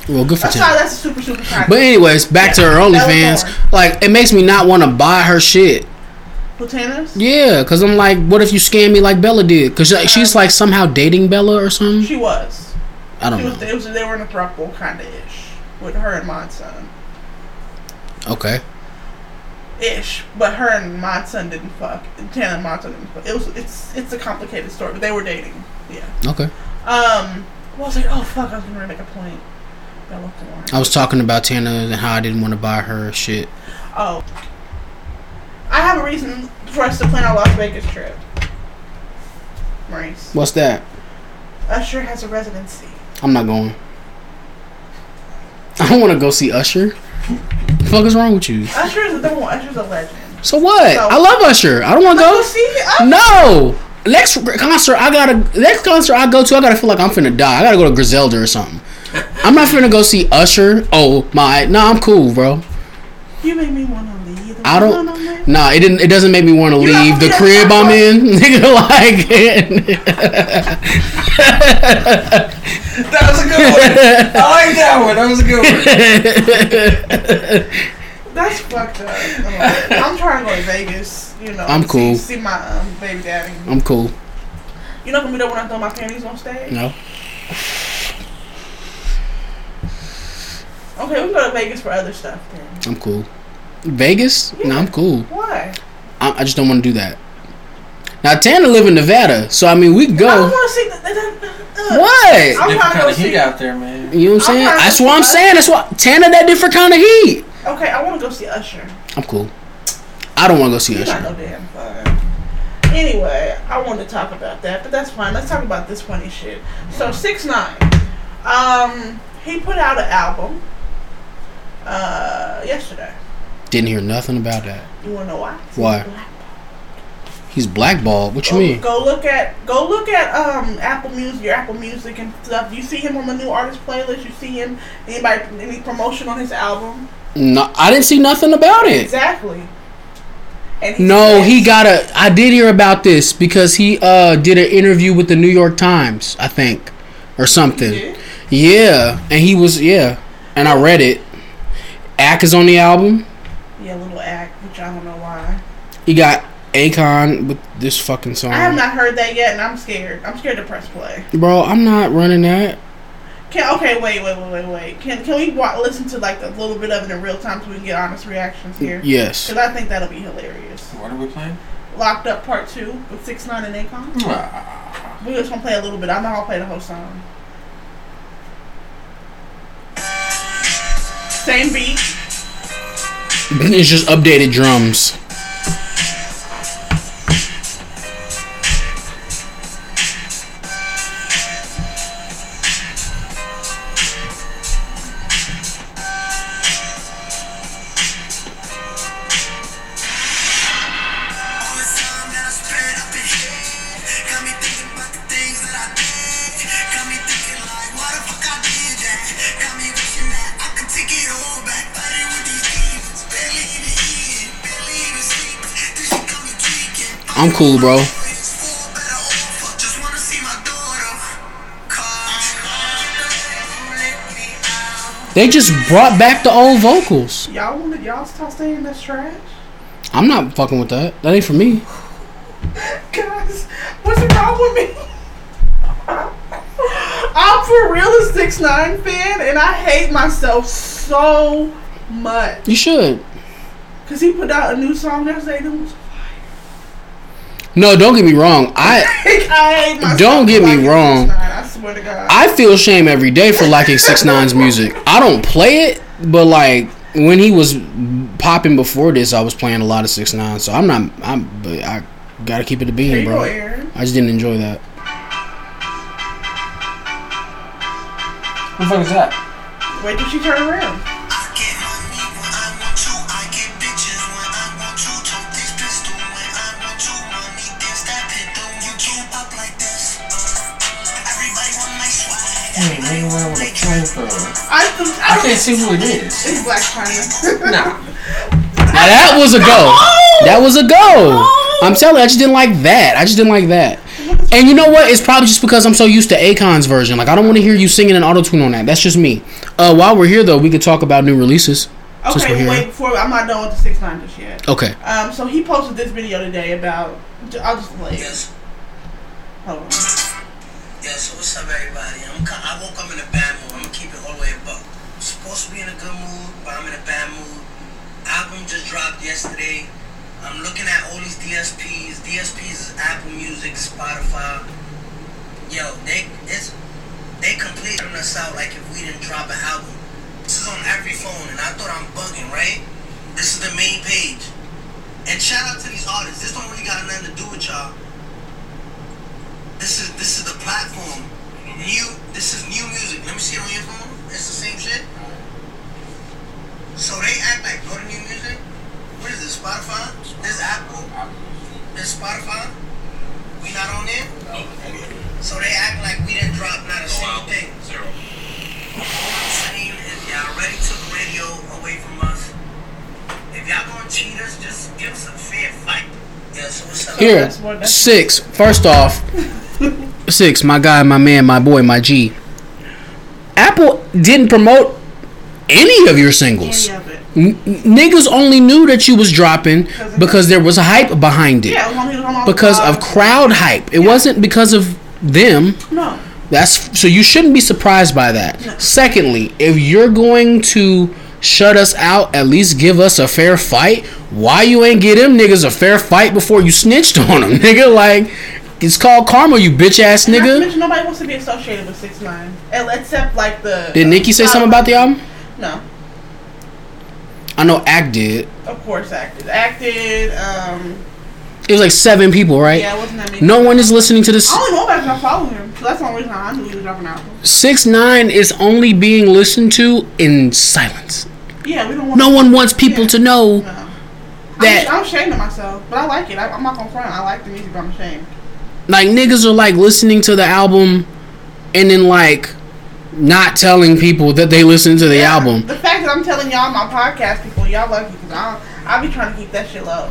Well, good for that's how that's super super. But anyways, back to her OnlyFans. Like, it makes me not want to buy her shit. Platanas? Yeah, cause I'm like, what if you scam me like Bella did? Cause like, she's like somehow dating Bella or something. She was. I don't She was, know. it was they were in a throuple kind of ish with her and Mod Sun. Okay. Ish, but her and Mod Sun didn't fuck. Tana and Mod Sun didn't fuck. It was it's it's a complicated story, but they were dating. Yeah. Okay. Um. Well, I was like, oh fuck, I was gonna make a point. Thorne. I was talking about Tana and how I didn't want to buy her shit. Oh. I have a reason for us to plan our Las Vegas trip. Maurice. What's that? Usher has a residency. I'm not going. (laughs) I don't want to go see Usher. The fuck is wrong with you? Usher is a one. Usher's a legend. So what? So- I love Usher. I don't want to Go go. see Usher. No. Next concert I gotta next concert I go to I gotta feel like I'm finna die. I gotta go to Griselda or something. I'm not finna go see Usher. Oh my, no, I'm cool, bro. You made me want the I don't. on there. Nah, it didn't. It doesn't make me want to leave gonna the be crib I'm in. (laughs) Nigga, like. That was a good one. I like that one. That was a good one. (laughs) That's fucked up. Uh, I'm trying to go to Vegas. You know. I'm cool. See, my um, baby daddy. I'm cool. You not gonna be there when I throw my panties on stage? No. Okay, we can go to Vegas for other stuff then. I'm cool. Vegas? No, I'm cool. Why? I, I just don't want to do that. Now Tana live in Nevada, so I mean we could I don't go. want to see that. that, that uh, What? I'm Different kind of heat out there, man. You know what I'm saying? I'm trying to That's what I'm see- saying. That's what Tana that different kind of heat. Okay, I want to go see Usher. I'm cool. I don't want to go see You're not Usher. no damn fun. Anyway, I wanted to talk about that, but that's fine. Let's talk about this funny shit. So six nine, um, he put out an album, uh, yesterday. Didn't hear nothing about that. You wanna know why? Why? He's blackballed. What you Go, mean? go look at go look at um Apple Music, your Apple Music and stuff. You see him on the new artist playlist. You see him anybody any promotion on his album? No, I didn't see nothing about it. Exactly. And No, he got a. I did hear about this because he uh did an interview with the New York Times, I think, or something. Yeah, and he was yeah, and I read it. Ack is on the album. Yeah, which I don't know why. He got Akon with this fucking song. I have not heard that yet, and I'm scared. I'm scared to press play. Bro, I'm not running that. Can okay, wait, wait, wait, wait, wait. Can can we wa- listen to like a little bit of it in real time so we can get honest reactions here? Yes. Because I think that'll be hilarious. What are we playing? Locked Up Part Two with Six Nine and Akon. Ah, We just gonna play a little bit. I'm not gonna play the whole song. Same beat. It's just updated drums. Let cool, bro. They just brought back the old vocals. Y'all wanna y'all stop saying that's trash? I'm not fucking with that. That ain't for me. (laughs) Guys, what's wrong with me? I'm for real a six nine fan, and I hate myself so much. You should. Cause he put out a new song yesterday. It was No, don't get me wrong. I (laughs) I hate. Don't get me wrong. I swear to God. I feel shame every day for liking Six (laughs) Nine's music. I don't play it, but like when he was popping before this, I was playing a lot of Six Nine. So I'm not. I'm. But I gotta keep it a There bean, bro. I just didn't enjoy that. What the fuck is that? Wait did she turn around. Hey, nigga, around with a flamethrower. I, I, I can't see who it is. It's Blac Chyna. (laughs) Nah. (laughs) Now that was a go. That was a go. I'm telling you, I just didn't like that. I just didn't like that. And you know what? It's probably just because I'm so used to Akon's version. Like I don't want to hear you singing an auto tune on that. That's just me. Uh, while we're here though, we could talk about new releases. Okay, wait. Before I'm not done with the six nine just yet. Okay. Um, so he posted this video today about. I'll just play. it. Hold on. Yeah, so what's up, everybody? I'm I woke up in a bad mood. I'm gonna keep it all the way above. I'm supposed to be in a good mood, but I'm in a bad mood. Album just dropped yesterday. I'm looking at all these DSPs. DSPs is Apple Music, Spotify. Yo, they it's they completing us out like if we didn't drop an album. This is on every phone, and I thought I'm bugging, right? So? Here, That's what- that's- six. First off, six. My guy, my man, my boy, my G. Apple didn't promote any of your singles. Of it. N- niggas only knew that you was dropping because there was a hype behind it. Yeah, it was on- it was on all the Because of crowd hype. It wasn't because of them. No. That's so you shouldn't be surprised by that. Secondly, if you're going to shut us out, at least give us a fair fight. Why you ain't get them niggas a fair fight before you snitched (laughs) on them, nigga? Like it's called karma, you bitch ass nigga. mention, nobody wants to be associated with six nine, except like the. Did Nicki say something about the album? No, I know Act did. of course acted. Acted. Um, It was like seven people, right? yeah, it wasn't that many. No one is listening to this. I only know about it 'cause I follow him. So that's the only reason I knew he was dropping an album. Six nine is only being listened to in silence. Yeah, we don't want. No one wants people Yeah. to know No. that I'm, I'm ashamed of myself, but I like it. I, I'm not gonna front. I like the music, but I'm ashamed. like niggas are like listening to the album and then like not telling people that they listen to the Yeah, album. The fact that I'm telling y'all my podcast people, y'all lucky because I I be trying to keep that shit low,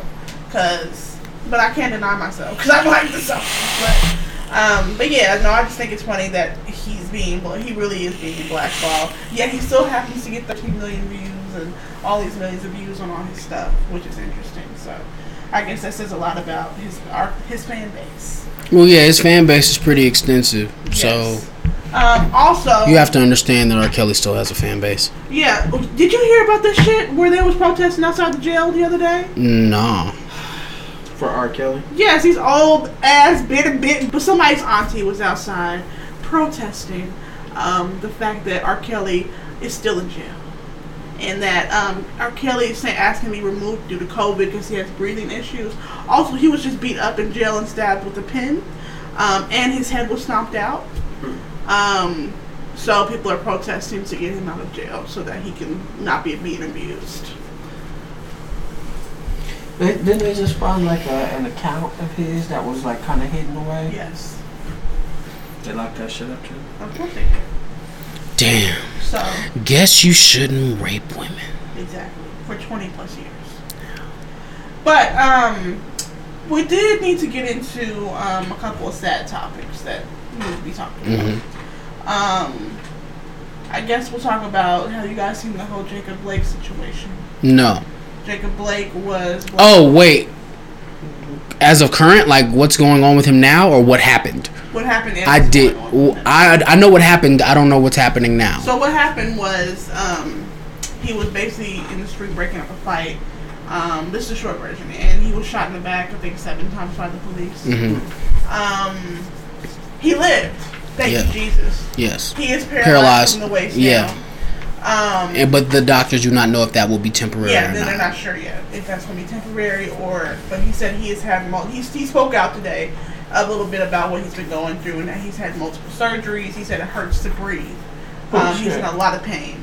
cause but I can't deny myself because I like the song. But um, but yeah, no, I just think it's funny that he's being he really is being blackballed. Yet he still happens to get 13 million views and all these millions of views on all his stuff, which is interesting. So I guess that says a lot about his our, his fan base. Well, yeah, his fan base is pretty extensive, so Um, also, you have to understand that R. Kelly still has a fan base. yeah. Did you hear about this shit where they was protesting outside the jail the other day? Nah, For R. Kelly? Yes, he's old ass, bitter, bit. But somebody's auntie was outside protesting um, the fact that R. Kelly is still in jail, and that um, R. Kelly is asking to be removed due to COVID because he has breathing issues. Also, he was just beat up in jail and stabbed with a pin, um, and his head was stomped out. Um, so people are protesting to get him out of jail so that he can not be being abused. They, didn't they just find like a, an account of his that was like kind of hidden away? Yes, They locked that shit up too. of course they did. damn. So. Guess you shouldn't rape women. Exactly. For 20 plus years. But um we did need to get into um, a couple of sad topics that we need to be talking about. hmm Um I guess we'll talk about how you guys seen the whole Jacob Blake situation. No. Jacob Blake was Oh wait. As of current, like what's going on with him now, or what happened? what happened I did. going on with him. I I know what happened. I don't know what's happening now. So what happened was um, he was basically in the street breaking up a fight. Um, this is a short version, and he was shot in the back, I think, seven times by the police. Mm-hmm. Um, he lived. Thank Yeah. you, Jesus. Yes. He is paralyzed, Paralyzed. from the waist Yeah. down. Um, And, but the doctors do not know if that will be temporary yeah, or not. they're not sure yet if that's going to be temporary or. But he said he has had. Mul- he's, he spoke out today a little bit about what he's been going through and that he's had multiple surgeries. He said it hurts to breathe. Oh, Um, he's in a lot of pain.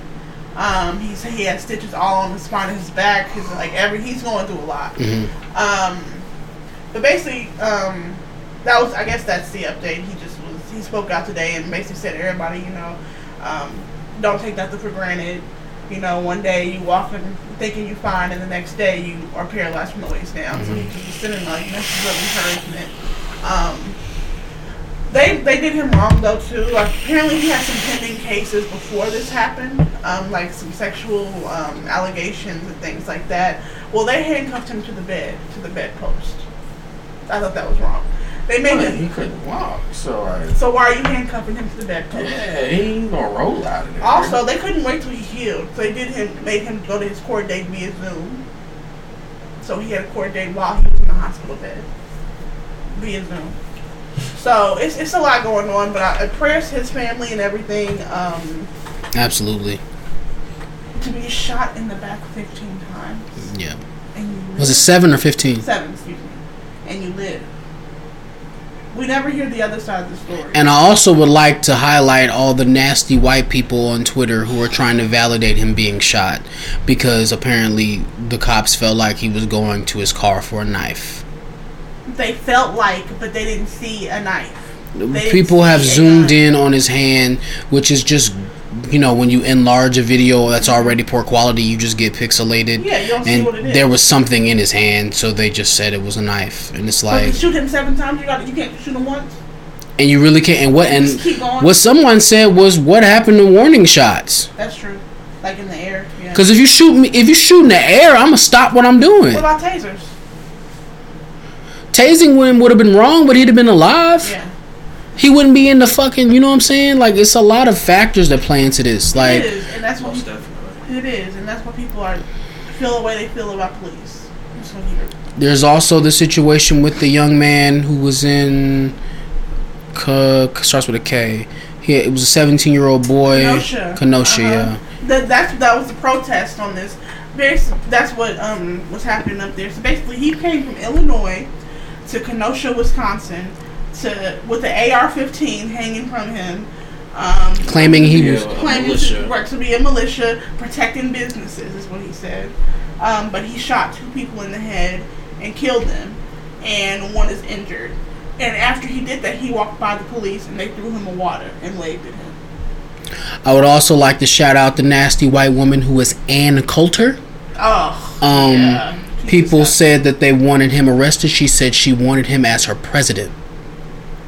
Um, he's he has stitches all on his spine and his back. His like every he's going through a lot. Mhm. Um, but basically, um, that was I guess that's the update. He just was he spoke out today and basically said to everybody, you know, um, don't take nothing for granted. You know, one day you walk in thinking you're fine, and the next day you are paralyzed from the waist down. So he just was sending like messages of encouragement. Um, they they did him wrong though too. Like, apparently he had some pending cases before this happened, um, like some sexual um, allegations and things like that. Well, they handcuffed him to the bed, to the bedpost. I thought that was wrong. They made But he couldn't walk, so I. So why are you handcuffing him to the bedpost? Yeah, he ain't gonna roll out of there. Also, they couldn't wait till he healed. So they did him, made him go to his court date via Zoom. So he had a court date while he was in the hospital bed via Zoom. So it's, it's a lot going on, but I, I prayers to his family and everything. Um, Absolutely. to be shot in the back 15 times. Yeah. And you live. Was it seven or fifteen? Seven, excuse me. And you live. We never hear the other side of the story. And I also would like to highlight all the nasty white people on Twitter who are trying to validate him being shot because apparently the cops felt like he was going to his car for a knife. they felt like, but they didn't see a knife. They People have zoomed gun. in on his hand, which is just, you know, when you enlarge a video that's already poor quality, you just get pixelated. Yeah, you don't see and what it is. there was something in his hand, so they just said it was a knife. And it's But like, you shoot him seven times, you got you can't shoot him once. and you really can't. And what? And Just keep going. what someone said was, what happened to warning shots? That's true. Like in the air. Yeah. Because if you shoot me, if you shoot in the air, I'm gonna stop what I'm doing. what about tasers? Tasing him would have been wrong, but he'd have been alive. Yeah. He wouldn't be in the fucking. You know what I'm saying? Like it's a lot of factors that play into this. Like it is, and that's what people, it is, and that's what people are feel the way they feel about police. Just when you're- there's also the situation with the young man who was in. K, starts with a K. He it was a 17 year old boy. Kenosha. Kenosha, Uh-huh. yeah. That that's that was the protest on this. That's what um was happening up there. So basically, he came from Illinois to Kenosha, Wisconsin, to with the AR-15 hanging from him. Um, Claiming he was. Yeah. claiming militia. to work to be a militia protecting businesses is what he said. Um, but he shot two people in the head and killed them, and one is injured. And after he did that, he walked by the police and they threw him a water and waved at him. I would also like to shout out the nasty white woman who was Ann Coulter. Oh, Um, yeah. People said that they wanted him arrested. She said she wanted him as her president.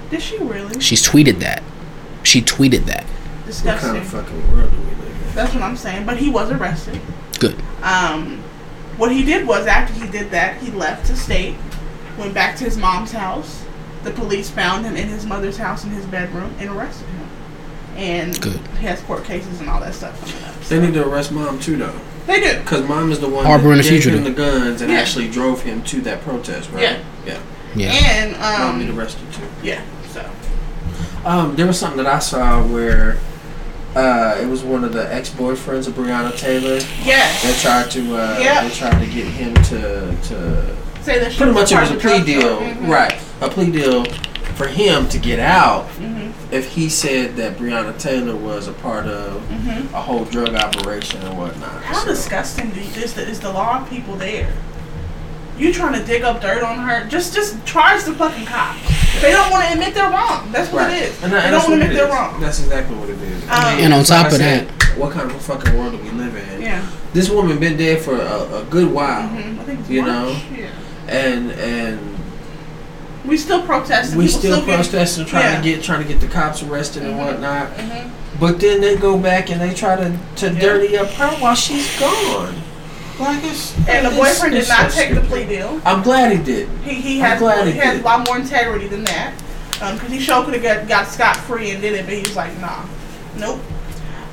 Did she really? She tweeted that. She tweeted that. What Disgusting. kind of fucking world do we live in? That's what I'm saying. But he was arrested. Good. Um, what he did was after he did that, he left the state, went back to his mom's house. The police found him in his mother's house in his bedroom and arrested him. And Good. he has court cases and all that stuff coming up. They need to arrest mom too, though, They do. because mom is the one Harboring that a gave him the guns and Yeah. actually drove him to that protest, right? Yeah. Yeah. Yeah. And Mom need um, arrested too. yeah. So Um, there was something that I saw where uh, it was one of the ex-boyfriends of Breonna Taylor. They tried to uh, Yeah. they tried to get him to to say that she pretty much it was a plea drug deal, Mhm. right? A plea deal for him to get out Mhm. if he said that Breonna Taylor was a part of Mhm. a whole drug operation and whatnot. How So- disgusting is the is the law of people there? You trying to dig up dirt on her? Just just charge the fucking cops. They don't want to admit they're wrong. That's what Right. it is. And they don't want to admit they're wrong. That's exactly what it is. Um, And on top of that, what kind of a fucking world do we live in? Yeah. This woman been dead for a, a good while, hmm I think it's You March. know? Yeah. and and We still protesting. we People still get- protesting, trying yeah. to get trying to get the cops arrested and Mhm. whatnot. Mhm. But then they go back and they try to to Yeah. dirty up her while she's gone. Like it's And the boyfriend did it's not so take the plea deal. I'm glad he did. He he has glad he he has a lot more integrity than that. Um, cause he sure could have got, got scot free and did it, but he was like, nah, nope.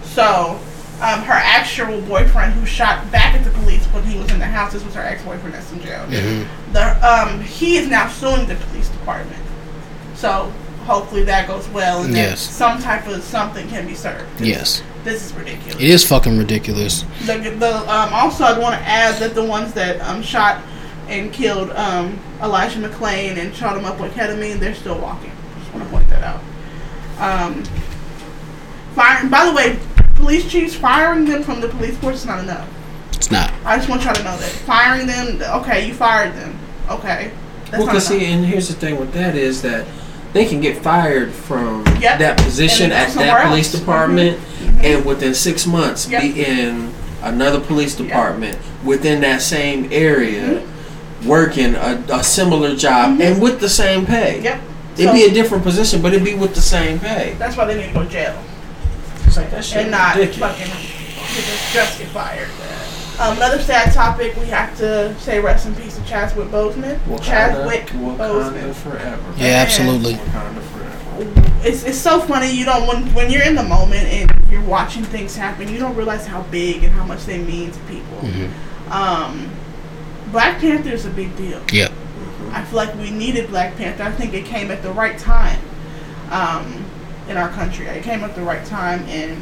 So, um, her actual boyfriend who shot back at the police when he was in the house, this was her ex boyfriend that's in jail. Mhm. The um, he is now suing the police department. So hopefully that goes well and that Yes. some type of something can be served. Yes. This is ridiculous. It is fucking ridiculous. The, the um, also I want to add that the ones that um, shot and killed um, Elijah McClain and shot him up with ketamine, they're still walking. Just want to point that out. Um, firing. By the way, police chiefs firing them from the police force is not enough. It's not. I just want y'all to know that firing them. Okay, you fired them. Okay. That's Well, cause see, and here's the thing with that is that they can get fired from Yep. that position at that police else. department, Mhm. and within six months Yep. be in another police department within that same area, mm-hmm. working a, a similar job mm-hmm. and with the same pay. Yep. It'd So- be a different position, but it'd be with the same pay. That's why they need to go to jail It's like that shit and not ridiculous. fucking just get fired. Um, another sad topic. We have to say rest in peace to Chadwick Boseman. Chadwick Wakanda Boseman. forever. Yeah, absolutely. Forever. It's, it's so funny. You don't when when you're in the moment and you're watching things happen, you don't realize how big and how much they mean to people. Mm-hmm. Um, Black Panther is a big deal. Yep. I feel like we needed Black Panther. I think it came at the right time um, in our country. It came at the right time, and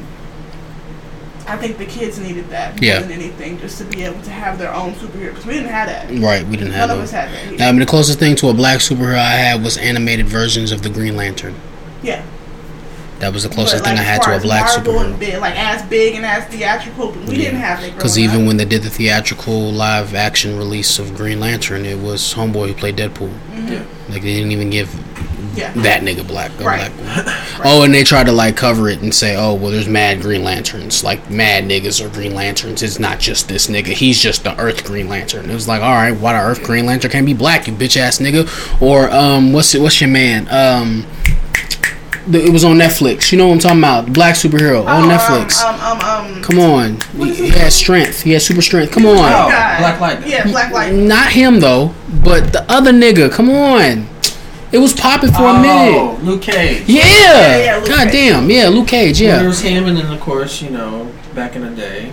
I think the kids needed that more Yeah. than anything, just to be able to have their own superhero. Because we didn't have that. Right. We didn't have None of us had that. Here. I mean, the closest thing to a black superhero I had was animated versions of the Green Lantern. yeah. That was the But, closest like, thing I had to a black Marvel and superhero. big, like as big and as theatrical, we didn't have that. Because even up. when they did the theatrical live action release of Green Lantern, it was Homeboy who played Deadpool. Mm-hmm. Yeah. Like they didn't even give yeah. that nigga black. A Right. black one. (laughs) Oh, and they tried to like cover it and say, oh, well, there's mad Green Lanterns. Like mad niggas are Green Lanterns. It's not just this nigga. He's just the Earth Green Lantern. It was like, all right, why the Earth Green Lantern can't be black? You bitch ass nigga. Or um, what's it? What's your man? Um. the- It was on Netflix. You know what I'm talking about? Black superhero on Oh, Netflix. Um, um, um, um, Come on, he, he has strength. He has super strength. Come on. Oh, Black Lightning. Yeah, Black Lightning. Not him though, but the other nigga. Come on. It was popping for a minute. Oh, Luke Cage. Yeah. yeah, Luke God Cage. damn. Yeah, Luke Cage. Well, there was him, and then of course, you know, back in the day,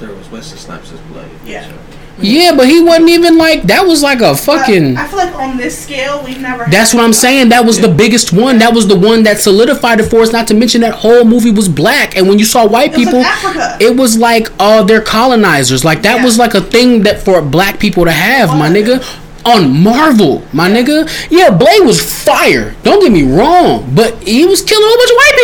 there was Wesley Snipes' Blade. Yeah. So, Yeah, but he wasn't even like that. Was like a fucking. I feel like on this scale, we've never. had- That's what I'm saying. That was the biggest one. That was the one that solidified it for us. Not to mention that whole movie was black, and when you saw white It was in people, Africa. it was like, oh, they're colonizers. Like that Yeah. was like a thing that for black people to have, my was. nigga. On Marvel, my nigga. Yeah, Blade was fire. Don't get me wrong, but he was killing a whole bunch of white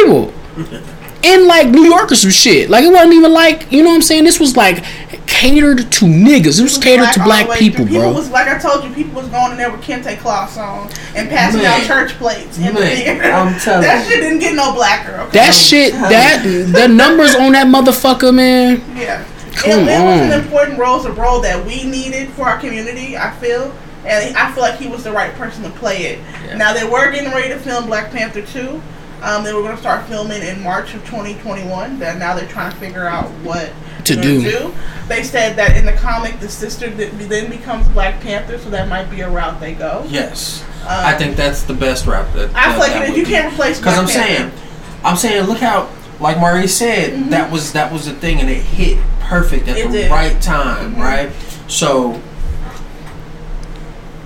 people. (laughs) In like New York or some shit. Like it wasn't even like you know what I'm saying. This was like catered to niggas. It was catered to black the way people, bro. was like I told you, people was going in there with kente cloths on and passing Man. out church plates in the Man, theater. I'm (laughs) telling that shit didn't get no blacker. Okay? That shit, that the numbers on that motherfucker, man. yeah. Come it, it was an important role, a role that we needed for our community. I feel, and I feel like he was the right person to play it. Yeah. Now they were getting ready to film Black Panther two. Um, they were going to start filming in March of 2021. That now they're trying to figure out what To they're do. They said that in the comic, the sister then becomes Black Panther, so that might be a route they go. yes, Um, I think that's the best route. That, I feel like that if you can't replace Because I'm Panther, saying, I'm saying, look how, like Marie said, that was that was the thing, and it hit perfect at Mm-hmm. It the did. right time, Mhm. right? So,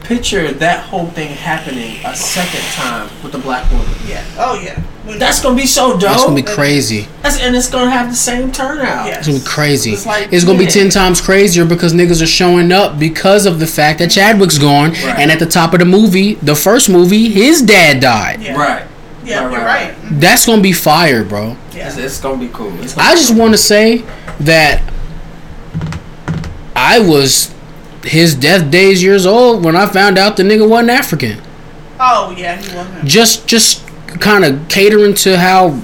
picture that whole thing happening a second time with the black woman. yeah, oh yeah, When- That's gonna be so dope. That's gonna be crazy. That's- and it's gonna have the same turnout. Yeah. It's gonna be crazy. It's like, It's gonna be ten times crazier because niggas are showing up because of the fact that Chadwick's gone, Right. and at the top of the movie, the first movie, his dad died. yeah, Right. yeah, Right, you're right, right. That's gonna be fire, bro. Yeah. It's, it's gonna be cool. Gonna I be just cool. want to say that I was his death days years old when I found out the nigga wasn't African. Oh yeah, he wasn't. Just just kind of catering to how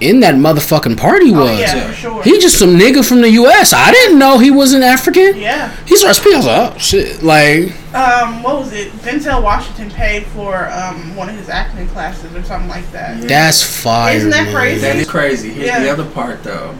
in that motherfucking party Oh was. yeah, Yeah. for sure. He just some nigga from the U.S. I didn't know he was an African. yeah. He started speaking. I was like, oh shit, like Um, what was it? Denzel Washington paid for um one of his acting classes or something like that. that's fire. Isn't that man. crazy? That is crazy. Here's Yeah. the other part, though.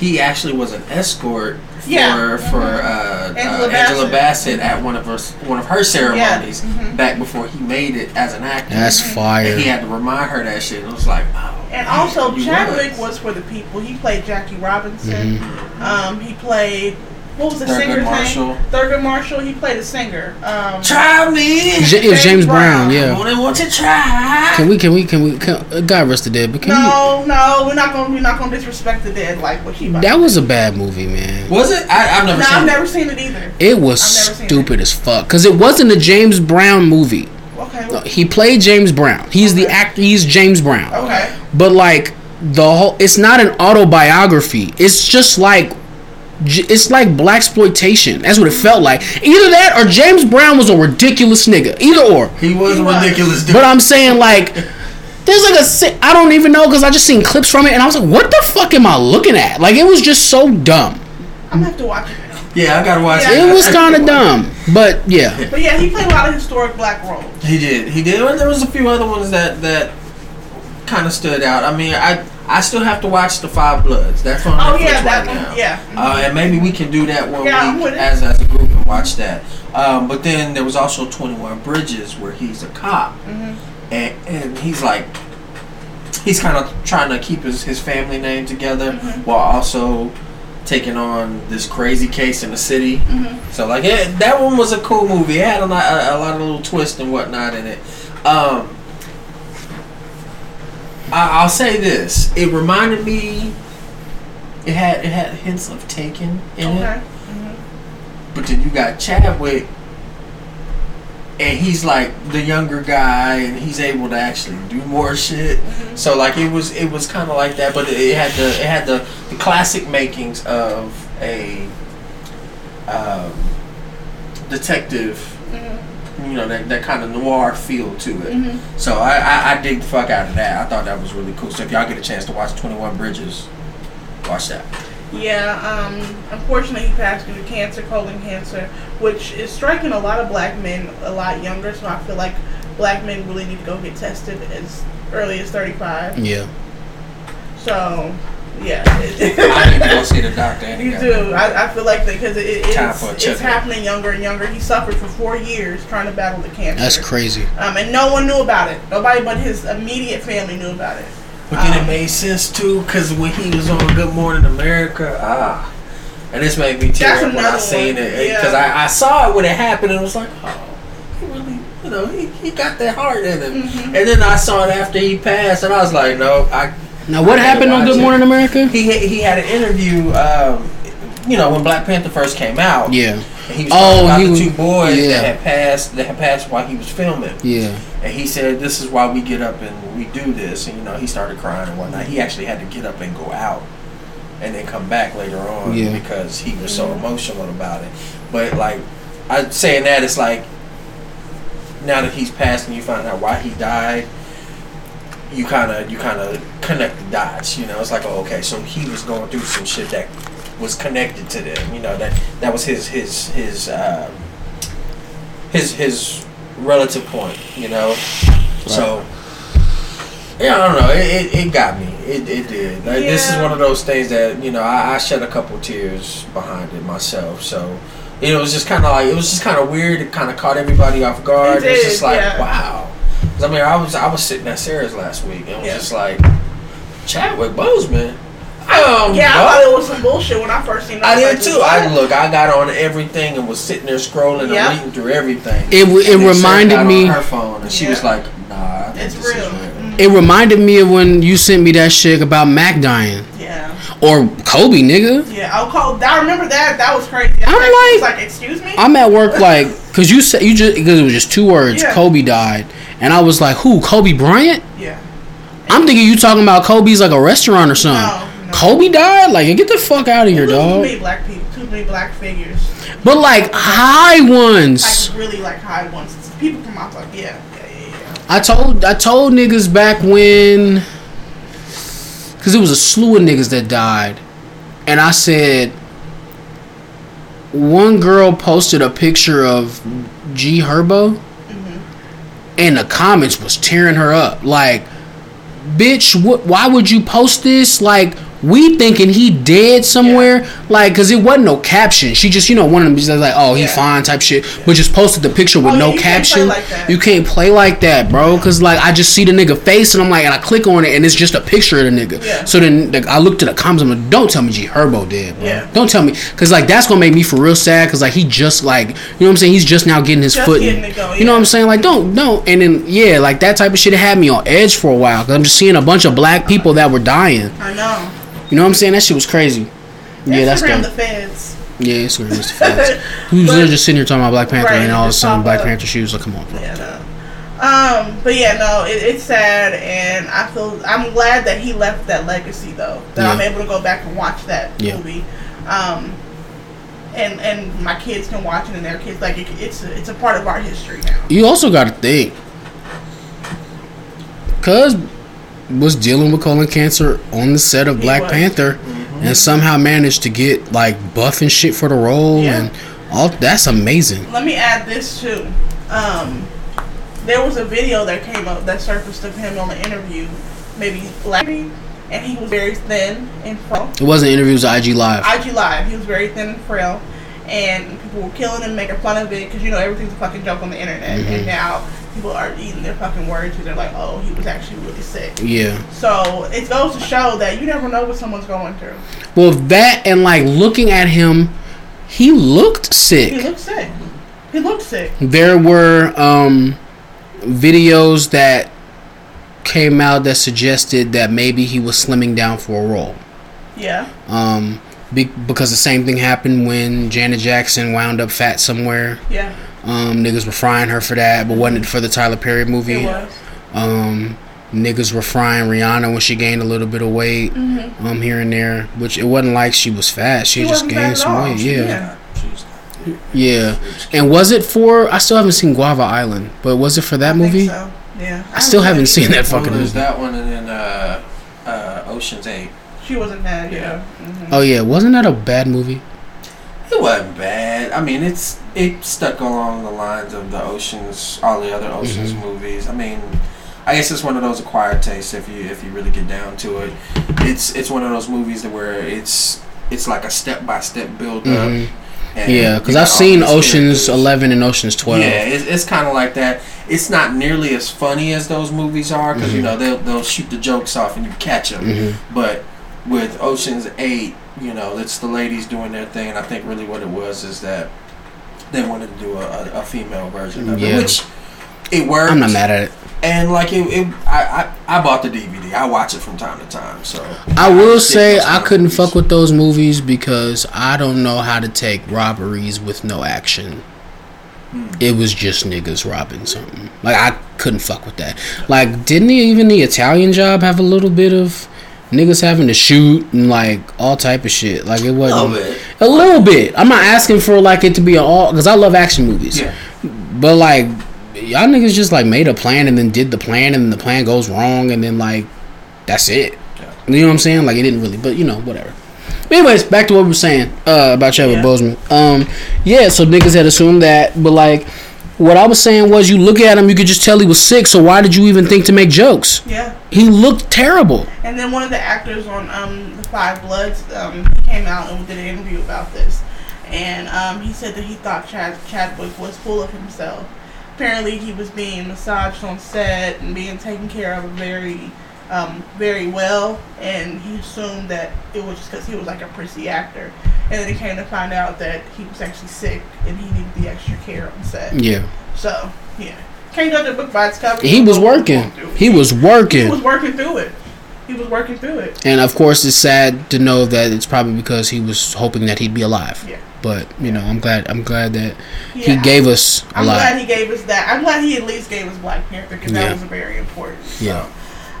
He actually was an escort for Yeah. for Mhm. uh, Angela uh, Angela Bassett. Bassett at one of her one of her ceremonies Mhm. back before he made it as an actor. That's And he had to remind her that shit. It was like, oh. And also, you Chadwick was for the people. He played Jackie Robinson. Mm-hmm. Um, he played what was the Thurgood singer's Marshall. name? Thurgood Marshall. He played a singer. Um, Try me. J- it was James Brown. I Yeah. only want to try. Can we? Can we? Can we? Can, uh, God rest the dead. But can no, no, we're not gonna we're not gonna disrespect the dead like what he. we? That was a bad movie, man. Was it? I, I've never No, seen I've it. never seen it either. It was I've never seen stupid as fuck because it wasn't a James Brown movie. Okay. No, He played James Brown. He's the Okay. actor. He's James Brown. Okay. But like the whole, it's not an autobiography. It's just like, j- it's like black exploitation. That's what it felt like. Either that or James Brown was a ridiculous nigga. Either or. He was He a ridiculous dude. But I'm saying like, There's like a I don't even know because I just seen clips from it and I was like, what the fuck am I looking at? Like it was just so dumb. I'm gonna have to watch it now. Yeah, I gotta watch Yeah. it. It was kind of dumb, but yeah. (laughs) But yeah, he played a lot of historic black roles. He did. He did. And there was a few other ones that that kind of stood out. I mean, I I still have to watch the Five Bloods. That's on Oh Netflix yeah, that right one. now. Yeah. Uh, and maybe we can do that one Yeah, week as as a group and watch that. Um, but then there was also Twenty One Bridges where he's a cop, Mhm. and and he's like. He's kind of trying to keep his, his family name together Mhm. while also taking on this crazy case in the city. Mhm. So like it, that one was a cool movie. It had a lot, a, a lot of little twists and whatnot in it. Um, I, I'll say this: it reminded me. It had it had hints of Taken in it, Okay. Mm-hmm. but then you got Chadwick, and he's like the younger guy, and he's able to actually do more shit. Mm-hmm. So like it was it was kind of like that, but it had the it had the, the classic makings of a um, detective. Mm-hmm. You know that, that kind of noir feel to it. Mhm. So I, I I dig the fuck out of that. I thought that was really cool. So if y'all get a chance to watch Twenty One Bridges, watch that. Yeah, um, unfortunately, he passed due to cancer, colon cancer, which is striking a lot of black men a lot younger. So I feel like black men really need to go get tested as early as 35. Yeah. So, yeah. I need to go see the doctor. and (laughs) You do. I, I feel like that because it, it, it's, it's happening younger and younger. He suffered for four years trying to battle the cancer. That's crazy. Um, and no one knew about it. Nobody but his immediate family knew about it. But then Um, it made sense too, because when he was on Good Morning America, ah, and this made me tear up when I seen one, it, yeah. because I, I saw it when it happened, and it was like, oh, he really, you know, he, he got that heart in him. Mhm. And then I saw it after he passed, and I was like, no, I. Now what happened on Good. Morning America? He had- he had an interview, um, you know, when Black Panther first came out. Yeah. He was Oh, talking about he the was- two boys yeah. that had passed that had passed while he was filming. Yeah. And he said, "This is why we get up and we do this." And you know, he started crying and whatnot. He actually had to get up and go out, and then come back later on Yeah. because he was so emotional about it. But like, I saying that it's like now that he's passed and you find out why he died, you kind of you kind of connect the dots. You know, it's like, oh, okay, so he was going through some shit that was connected to them. You know, that that was his his his um, his his relative point. You know, so. Yeah, I don't know. It, it, it got me. It, it did. Like, This is one of those things that you know I, I shed a couple tears behind it myself. So you know, it was just kind of like it was just kind of weird. It kind of caught everybody off guard. It It was just like yeah. wow. 'Cause, I mean, I was I was sitting at Sarah's last week and it was Yeah. just like Chadwick Boseman. Um, yeah, I what? thought it was some bullshit when I first seen it. I was did like, too. what? I look, I got on everything and was sitting there scrolling Yeah. and reading through everything. It w- it And then Sarah reminded got me- on her phone and she was like, "Nah, I think It's this is real. real." Mm, It reminded me of when you sent me that shit about Mac dying Yeah. Or Kobe, nigga. Yeah, I'll call. I remember that. That was crazy. I I'm texted, he was like- like, excuse me. I'm at work like, cause you said you just because it was just two words. Yeah. Kobe died, and I was like, who? Kobe Bryant? yeah. I'm thinking you talking about Kobe's like a restaurant or something. No, no. Kobe died? Like, get the fuck out of here, Too dog. Too many black people. Too many black figures. But like high ones. Like really like high ones. People come out like yeah, yeah, yeah, yeah. I told I told niggas back when, cause it was a slew of niggas that died, and I said, one girl posted a picture of G Herbo, mm-hmm. and the comments was tearing her up. Like, bitch, what? Why would you post this? Like. We thinking he dead somewhere, like, cause it wasn't no caption. She just, you know, one of them just like, "Oh, he Yeah. fine" type shit, but just posted the picture with Oh, yeah, no you can't caption. like. You can't play like that, bro. Cause like I just see the nigga face and I'm like, and I click on it and it's just a picture of the nigga. Yeah. So then like, I look to the comments. And I'm like, don't tell me G Herbo did, bro. Yeah. Don't tell me, cause like that's gonna make me for real sad. Cause like he just like, you know what I'm saying? He's just now getting his Just foot. getting going, You know what. I'm saying? Like don't, don't. And then yeah, like that type of shit had me on edge for a while. Cause I'm just seeing a bunch of black people that were dying. I know. You know what I'm saying? That shit was crazy. Yeah, that's Instagram dope. the feds. Yeah, it's weird. It's the (laughs) feds. Who's literally just sitting here talking about Black Panther Right, and all of a sudden Black up. Panther shoes. Like, come on, bro. Yeah, no. Um, but yeah, no, it, it's sad, and I feel I'm glad that he left that legacy though. That I'm able to go back and watch that Yeah. movie. Um, and and my kids can watch it, and their kids like it, it's it's a part of our history now. You also got to think, cause was dealing with colon cancer on the set of Black was. Panther, and somehow managed to get like buff and shit for the role, Yeah. and all. That's amazing. Let me add this too. Um, there was a video that came up that surfaced of him on an interview, maybe last and he was very thin and frail. It wasn't interviews at IG Live. IG Live, he was very thin and frail, and people were killing him, making fun of it because you know everything's a fucking joke on the internet, Mm-hmm. and now people are eating their fucking words and they're like, oh, he was actually really sick. yeah. So it goes to show that you never know what someone's going through. Well, that and like looking at him, he looked sick. He looked sick. He looked sick. There were um, videos that came out that suggested that maybe he was slimming down for a role. Yeah. Um, be- because the same thing happened when Janet Jackson wound up fat somewhere. Yeah. Um, niggas were frying her for that, but wasn't it for the Tyler Perry movie? It was. Um, niggas were frying Rihanna when she gained a little bit of weight, um, here and there. Which it wasn't like she was fat; she, She just wasn't gained fat at some all. weight. She- Yeah. yeah. Yeah, And was it for? I still haven't seen Guava Island, but was it for that I think movie? so. Yeah. I still haven't seen that Well, fucking there's movie. that one, and then uh, uh, Ocean's Eight. She wasn't that. Yeah. Yeah. Mhm. Oh yeah, wasn't that a bad movie? It wasn't bad. I mean, it's it stuck along the lines of the Oceans, all the other Oceans Mm-hmm. movies. I mean, I guess it's one of those acquired tastes if you if you really get down to it. It's it's one of those movies that where it's it's like a step by step build up. Mhm. and Yeah, because I've seen Ocean's characters. Eleven and Ocean's Twelve. Yeah, it's, it's kind of like that. It's not nearly as funny as those movies are because Mm-hmm. you know they'll they'll shoot the jokes off and you catch them. Mhm. But with Ocean's Eight, you know, it's the ladies doing their thing, and I think really what it was is that they wanted to do a, a, a female version of Yeah. it, which it worked. I'm not mad at it. And like it, it I, I I bought the DVD. I watch it from time to time. So I will stick say I couldn't movies. fuck with those movies because I don't know how to take robberies with no action. Hmm. It was just niggas robbing something. Like I couldn't fuck with that. Like didn't even the Italian job have a little bit of niggas having to shoot and like all type of shit? Like it wasn't little bit. a little bit. I'm not asking for like it to be all because I love action movies. Yeah. But like y'all niggas just like made a plan and then did the plan and then the plan goes wrong and then like that's it. Yeah. You know what I'm saying? Like it didn't really, but you know whatever. But anyways, back to what we were saying uh, about Chadwick Yeah. Boseman. Um, yeah, so niggas had assumed that, but like what I was saying was, you look at him, you could just tell he was sick. So why did you even think to make jokes? Yeah. He looked terrible. And then one of the actors on um, the Five Bloods, um, came out and did an interview about this, and um, he said that he thought Chad Chadwick was full of himself. Apparently, he was being massaged on set and being taken care of very, um, very well, and he assumed that it was just because he was like a prissy actor. And then he came to find out that he was actually sick and he needed the extra care on set. Yeah, So yeah, can't judge a book by its cover. he was working. He was working. He was working through it. He was working through it. And of course, it's sad to know that it's probably because he was hoping that he'd be alive. Yeah. But you know, I'm glad. I'm glad that he Yeah. gave us a I'm lot. glad he gave us that. I'm glad he at least gave us Black Panther because Yeah. that was very important. So. Yeah.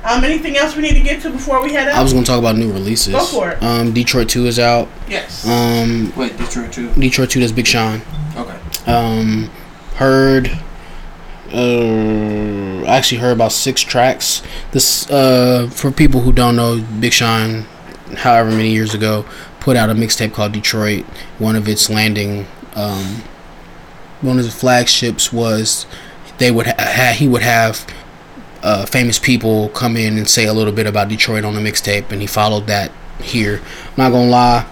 Um. Anything else we need to get to before we head out? I was gonna talk about new releases. Go for it. Um, Detroit Two is out. yes. Um, Wait, Detroit Two. Detroit Two. That's Big Sean. Okay. Um, heard. Uh, I actually heard about six tracks. This uh, for people who don't know, Big Sean, however many years ago, put out a mixtape called Detroit. One of its landing, um, one of the flagships was they would ha- ha- he would have uh, famous people come in and say a little bit about Detroit on the mixtape, and he followed that here. I'm not gonna lie,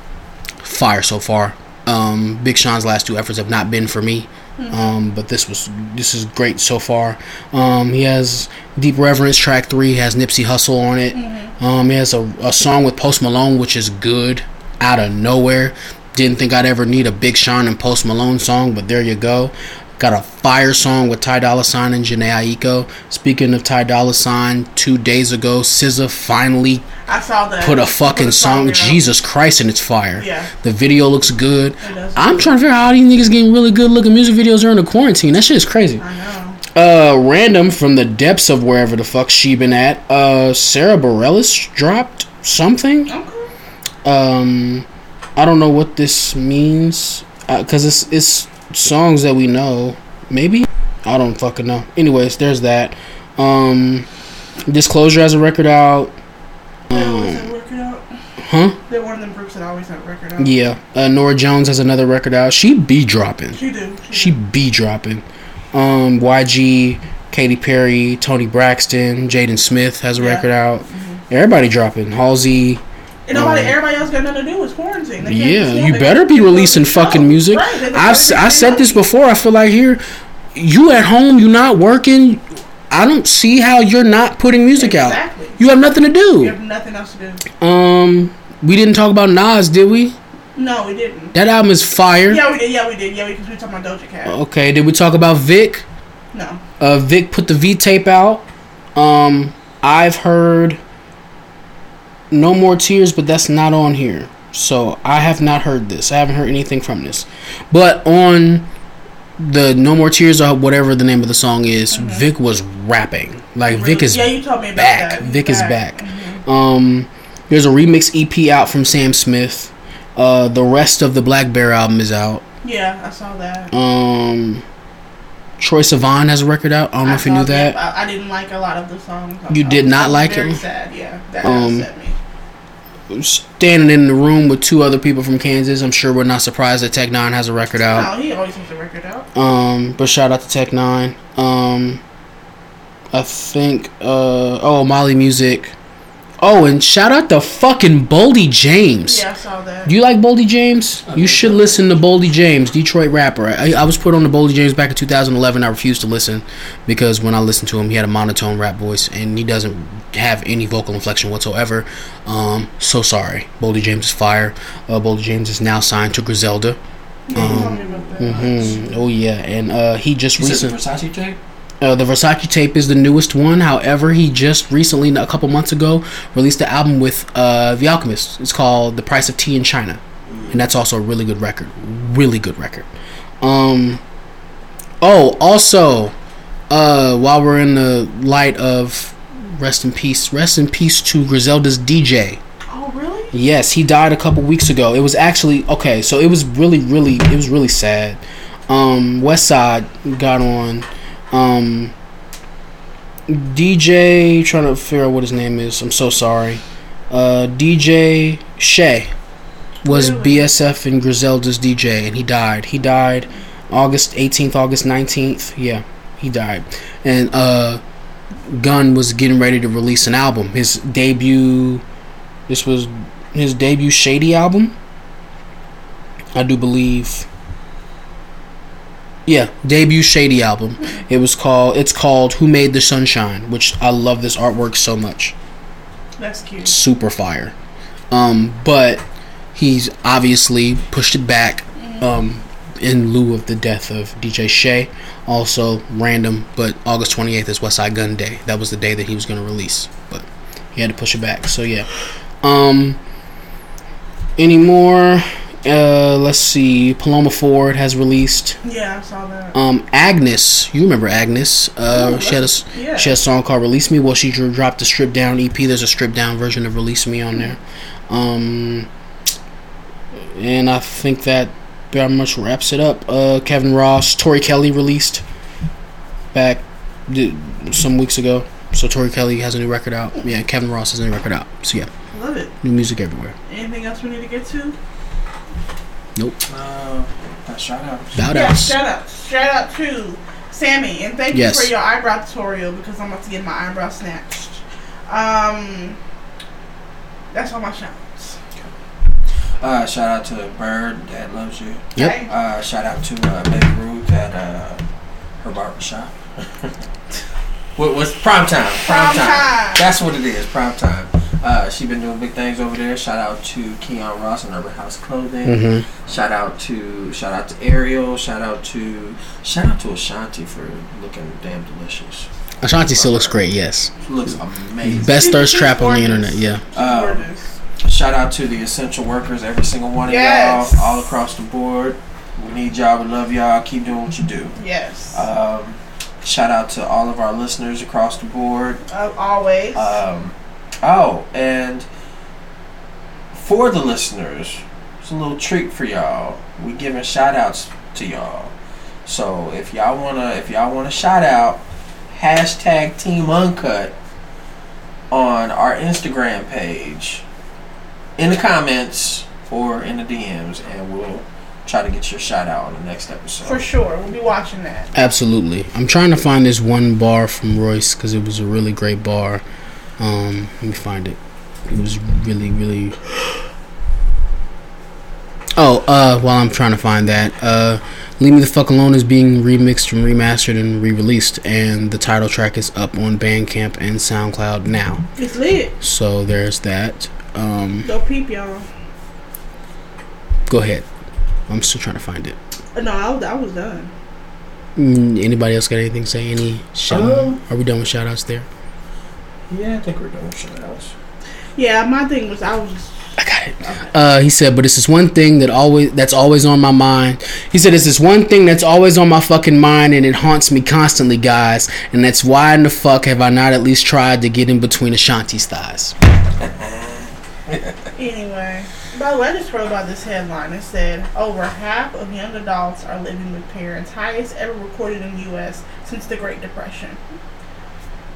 fire so far. Um, Big Sean's last two efforts have not been for me, um, but this was this is great so far. Um, he has Deep Reverence track three has Nipsey Hussle on it. Um, he has a, a song with Post Malone which is good out of nowhere. Didn't think I'd ever need a Big Sean and Post Malone song, but there you go. Got a fire song with Ty Dolla Sign and Jhené Aiko. Speaking of Ty Dolla Sign, two days ago, SZA finally I saw that. put a fucking song. out. Jesus Christ, and it's fire. Yeah. The video looks good. It does. I'm trying to figure out how these niggas getting really good looking music videos during the quarantine. That shit is crazy. I know. Uh, random from the depths of wherever the fuck she been at. Uh, Sara Bareilles dropped something. Okay. Um, I don't know what this means. Uh, cause it's it's songs that we know. Maybe I don't fucking know. Anyways, there's that. Um, Disclosure has a record out. They always have a record out. Huh? They're one of them groups that always have record out. Yeah. Uh, Norah Jones has another record out. She be dropping. She do. She be dropping. Um, YG, Katy Perry, Toni Braxton, Jaden Smith has a Yeah. record out. Everybody dropping. Halsey. And nobody, everybody else got nothing to do with quarantine. Yeah, you better be releasing fucking show. music. Right, I've better s- I said this before. I feel like here, you at home, you not working. I don't see how you're not putting music Exactly. out. You have nothing to You do. have nothing else to do. Um, we didn't talk about Nas, did we? No, we didn't. That album is fire. Yeah, we did. Yeah, we did. Yeah, because we were talking about Doja Cat. Okay, did we talk about Vic? No. Uh, Vic put the V tape out. Um, I've heard No More Tears, but that's not on here. So I have not heard this. I haven't heard anything from this. But on the No More Tears or whatever the name of the song is, Vic was rapping. Like Vic is yeah, you told me about back. that. Vic is back. Um, there's a remix EP out from Sam Smith. Uh, the rest of the Black Bear album is out. Yeah, I saw that. Um, Troye Sivan has a record out. I don't know I if you knew that. I, I didn't like a lot of the songs. You I did not like very it? Sad. Yeah, that Um, upset me. Standing in the room with two other people from Kansas, I'm sure we're not surprised that Tech N9ne has a record out. He always has a record out. Um, but shout out to Tech N9ne. Um, I think uh oh Molly Music. Oh, and shout out to fucking Boldy James. Yeah, I saw that. Do you like Boldy James? You should listen to Boldy James, Detroit rapper. I, I was put on to Boldy James back in 2011. I refused to listen because when I listened to him, he had a monotone rap voice and he doesn't have any vocal inflection whatsoever. Um, so sorry. Boldy James is fire. Uh, Boldy James is now signed to Griselda. yeah, you told me about that. Mm, oh yeah, and uh, he just You said the recently. Versace tape? Uh, the Versace tape is the newest one. However, he just recently, a couple months ago, released the album with uh, The Alchemist. It's called The Price of Tea in China, and that's also a really good record. Really good record. Um. Oh, also, uh, while we're in the light of rest in peace, rest in peace to Griselda's DJ. Oh, really? Yes, he died a couple weeks ago. It was actually okay. So it was really, really, it was really sad. Um, West Side got on. Um, DJ, trying to figure out what his name is. I'm so sorry. Uh, DJ Shay was Really? BSF and Griselda's DJ, and he died. He died August 18th, August 19th. Yeah, he died. And uh, Gunn was getting ready to release an album. His debut. This was his debut Shady album. I do believe. Yeah, debut Shady album. It was called. It's called Who Made the Sunshine, which I love this artwork so much. That's cute. Super fire. Um, but he's obviously pushed it back. Um, in lieu of the death of DJ Shay. Also random, but August 28th is Westside Gunn Day. That was the day that he was going to release, but he had to push it back. So yeah. Um. Any more? Uh, let's see. Paloma Ford has released. Yeah, I saw that. Um, Agnes, you remember Agnes? Uh, Ooh, she had a yeah. she had a song called "Release Me." Well, she dro- dropped the stripped down EP. There's a stripped down version of "Release Me" on there. Um, and I think that pretty much wraps it up. Uh, Kevin Ross, Tori Kelly released back some weeks ago. So Tori Kelly has a new record out. Yeah, Kevin Ross has a new record out. So yeah, Love it. new music everywhere. Anything else we need to get to? Nope. Uh, shout out. Bout Yeah, outs. shout out. Shout out to Sammy. And thank Yes. you for your eyebrow tutorial because I'm about to get my eyebrow snatched. Um, that's all my shouts. Uh, shout out to Bird that loves you. Yep. Uh, shout out to uh, Baby Ruth at uh, her barbershop. (laughs) what was prime time? Prime time. That's what it is. Prime time. Uh, she been doing big things over there. Shout out to Keon Ross and Urban House Clothing. Mm-hmm. Shout out to shout out to Ariel. Shout out to shout out to Ashanti for looking damn delicious. Ashanti still looks great. Yes. She looks amazing. Best She's- thirst she's trap on the internet. Yeah. Um. Shout out to the essential workers, every single one of Yes. y'all, all across the board. We need y'all. We love y'all. Keep doing what you do. Yes. Um, shout out to all of our listeners across the board. Uh, always. Um, oh, and for the listeners, it's a little treat for y'all. We giving shout outs to y'all. So if y'all wanna if y'all wanna shout out, hashtag Team Uncut on our Instagram page in the comments or in the DMs, and we'll try to get your shout out on the next episode. For sure. We'll be watching that. Absolutely. I'm trying to find this one bar from Royce because it was a really great bar. Um, let me find it. It was really, really. (gasps) Oh, uh, while I'm trying to find that, uh, Leave Me the Fuck Alone is being remixed and remastered and re released, and the title track is up on Bandcamp and SoundCloud now. It's lit. So there's that. Um, Go peep, y'all. go ahead. I'm still trying to find it. Uh, No, I was, I was done. Mm, anybody else got anything to say? Any shout? Um, Are we done with shout outs there? Yeah, I think we're done with shout outs. Yeah, my thing was I was. I got it. Uh, he said, but it's this one thing that always that's always on my mind. He said, it's this one thing that's always on my fucking mind, and it haunts me constantly, guys. And that's why in the fuck have I not at least tried to get in between Ashanti's thighs? (laughs) Anyway, by the way, I just wrote about this headline. It said over half of young adults are living with parents, highest ever recorded in the U.S. since the Great Depression.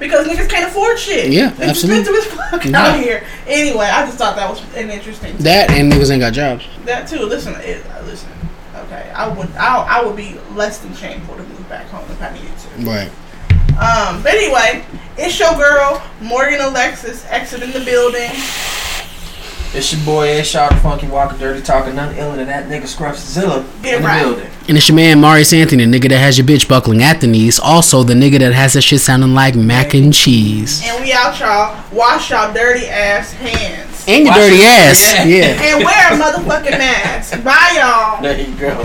Because niggas can't afford shit. Yeah, it's absolutely. expensive as fuck Yeah. out here. Anyway, I just thought that was an interesting. That and niggas ain't got jobs. That too. Listen, it, uh, listen. Okay, I would, I, I would be less than shameful to move back home if I needed to. Right. Um, but anyway, it's your girl Morgan Alexis exiting the building. It's your boy A Shark, Funky Walker, Dirty Talking, none iller than that nigga Scruffzilla Get in the right. building. And it's your man Marius Anthony, the nigga that has your bitch buckling at the knees. Also, the nigga that has that shit sounding like mac and cheese. And we out, y'all. Wash y'all dirty ass hands. And your Watch dirty it. ass. Yeah. (laughs) Yeah. And wear a motherfucking mask. Bye, y'all. There you go.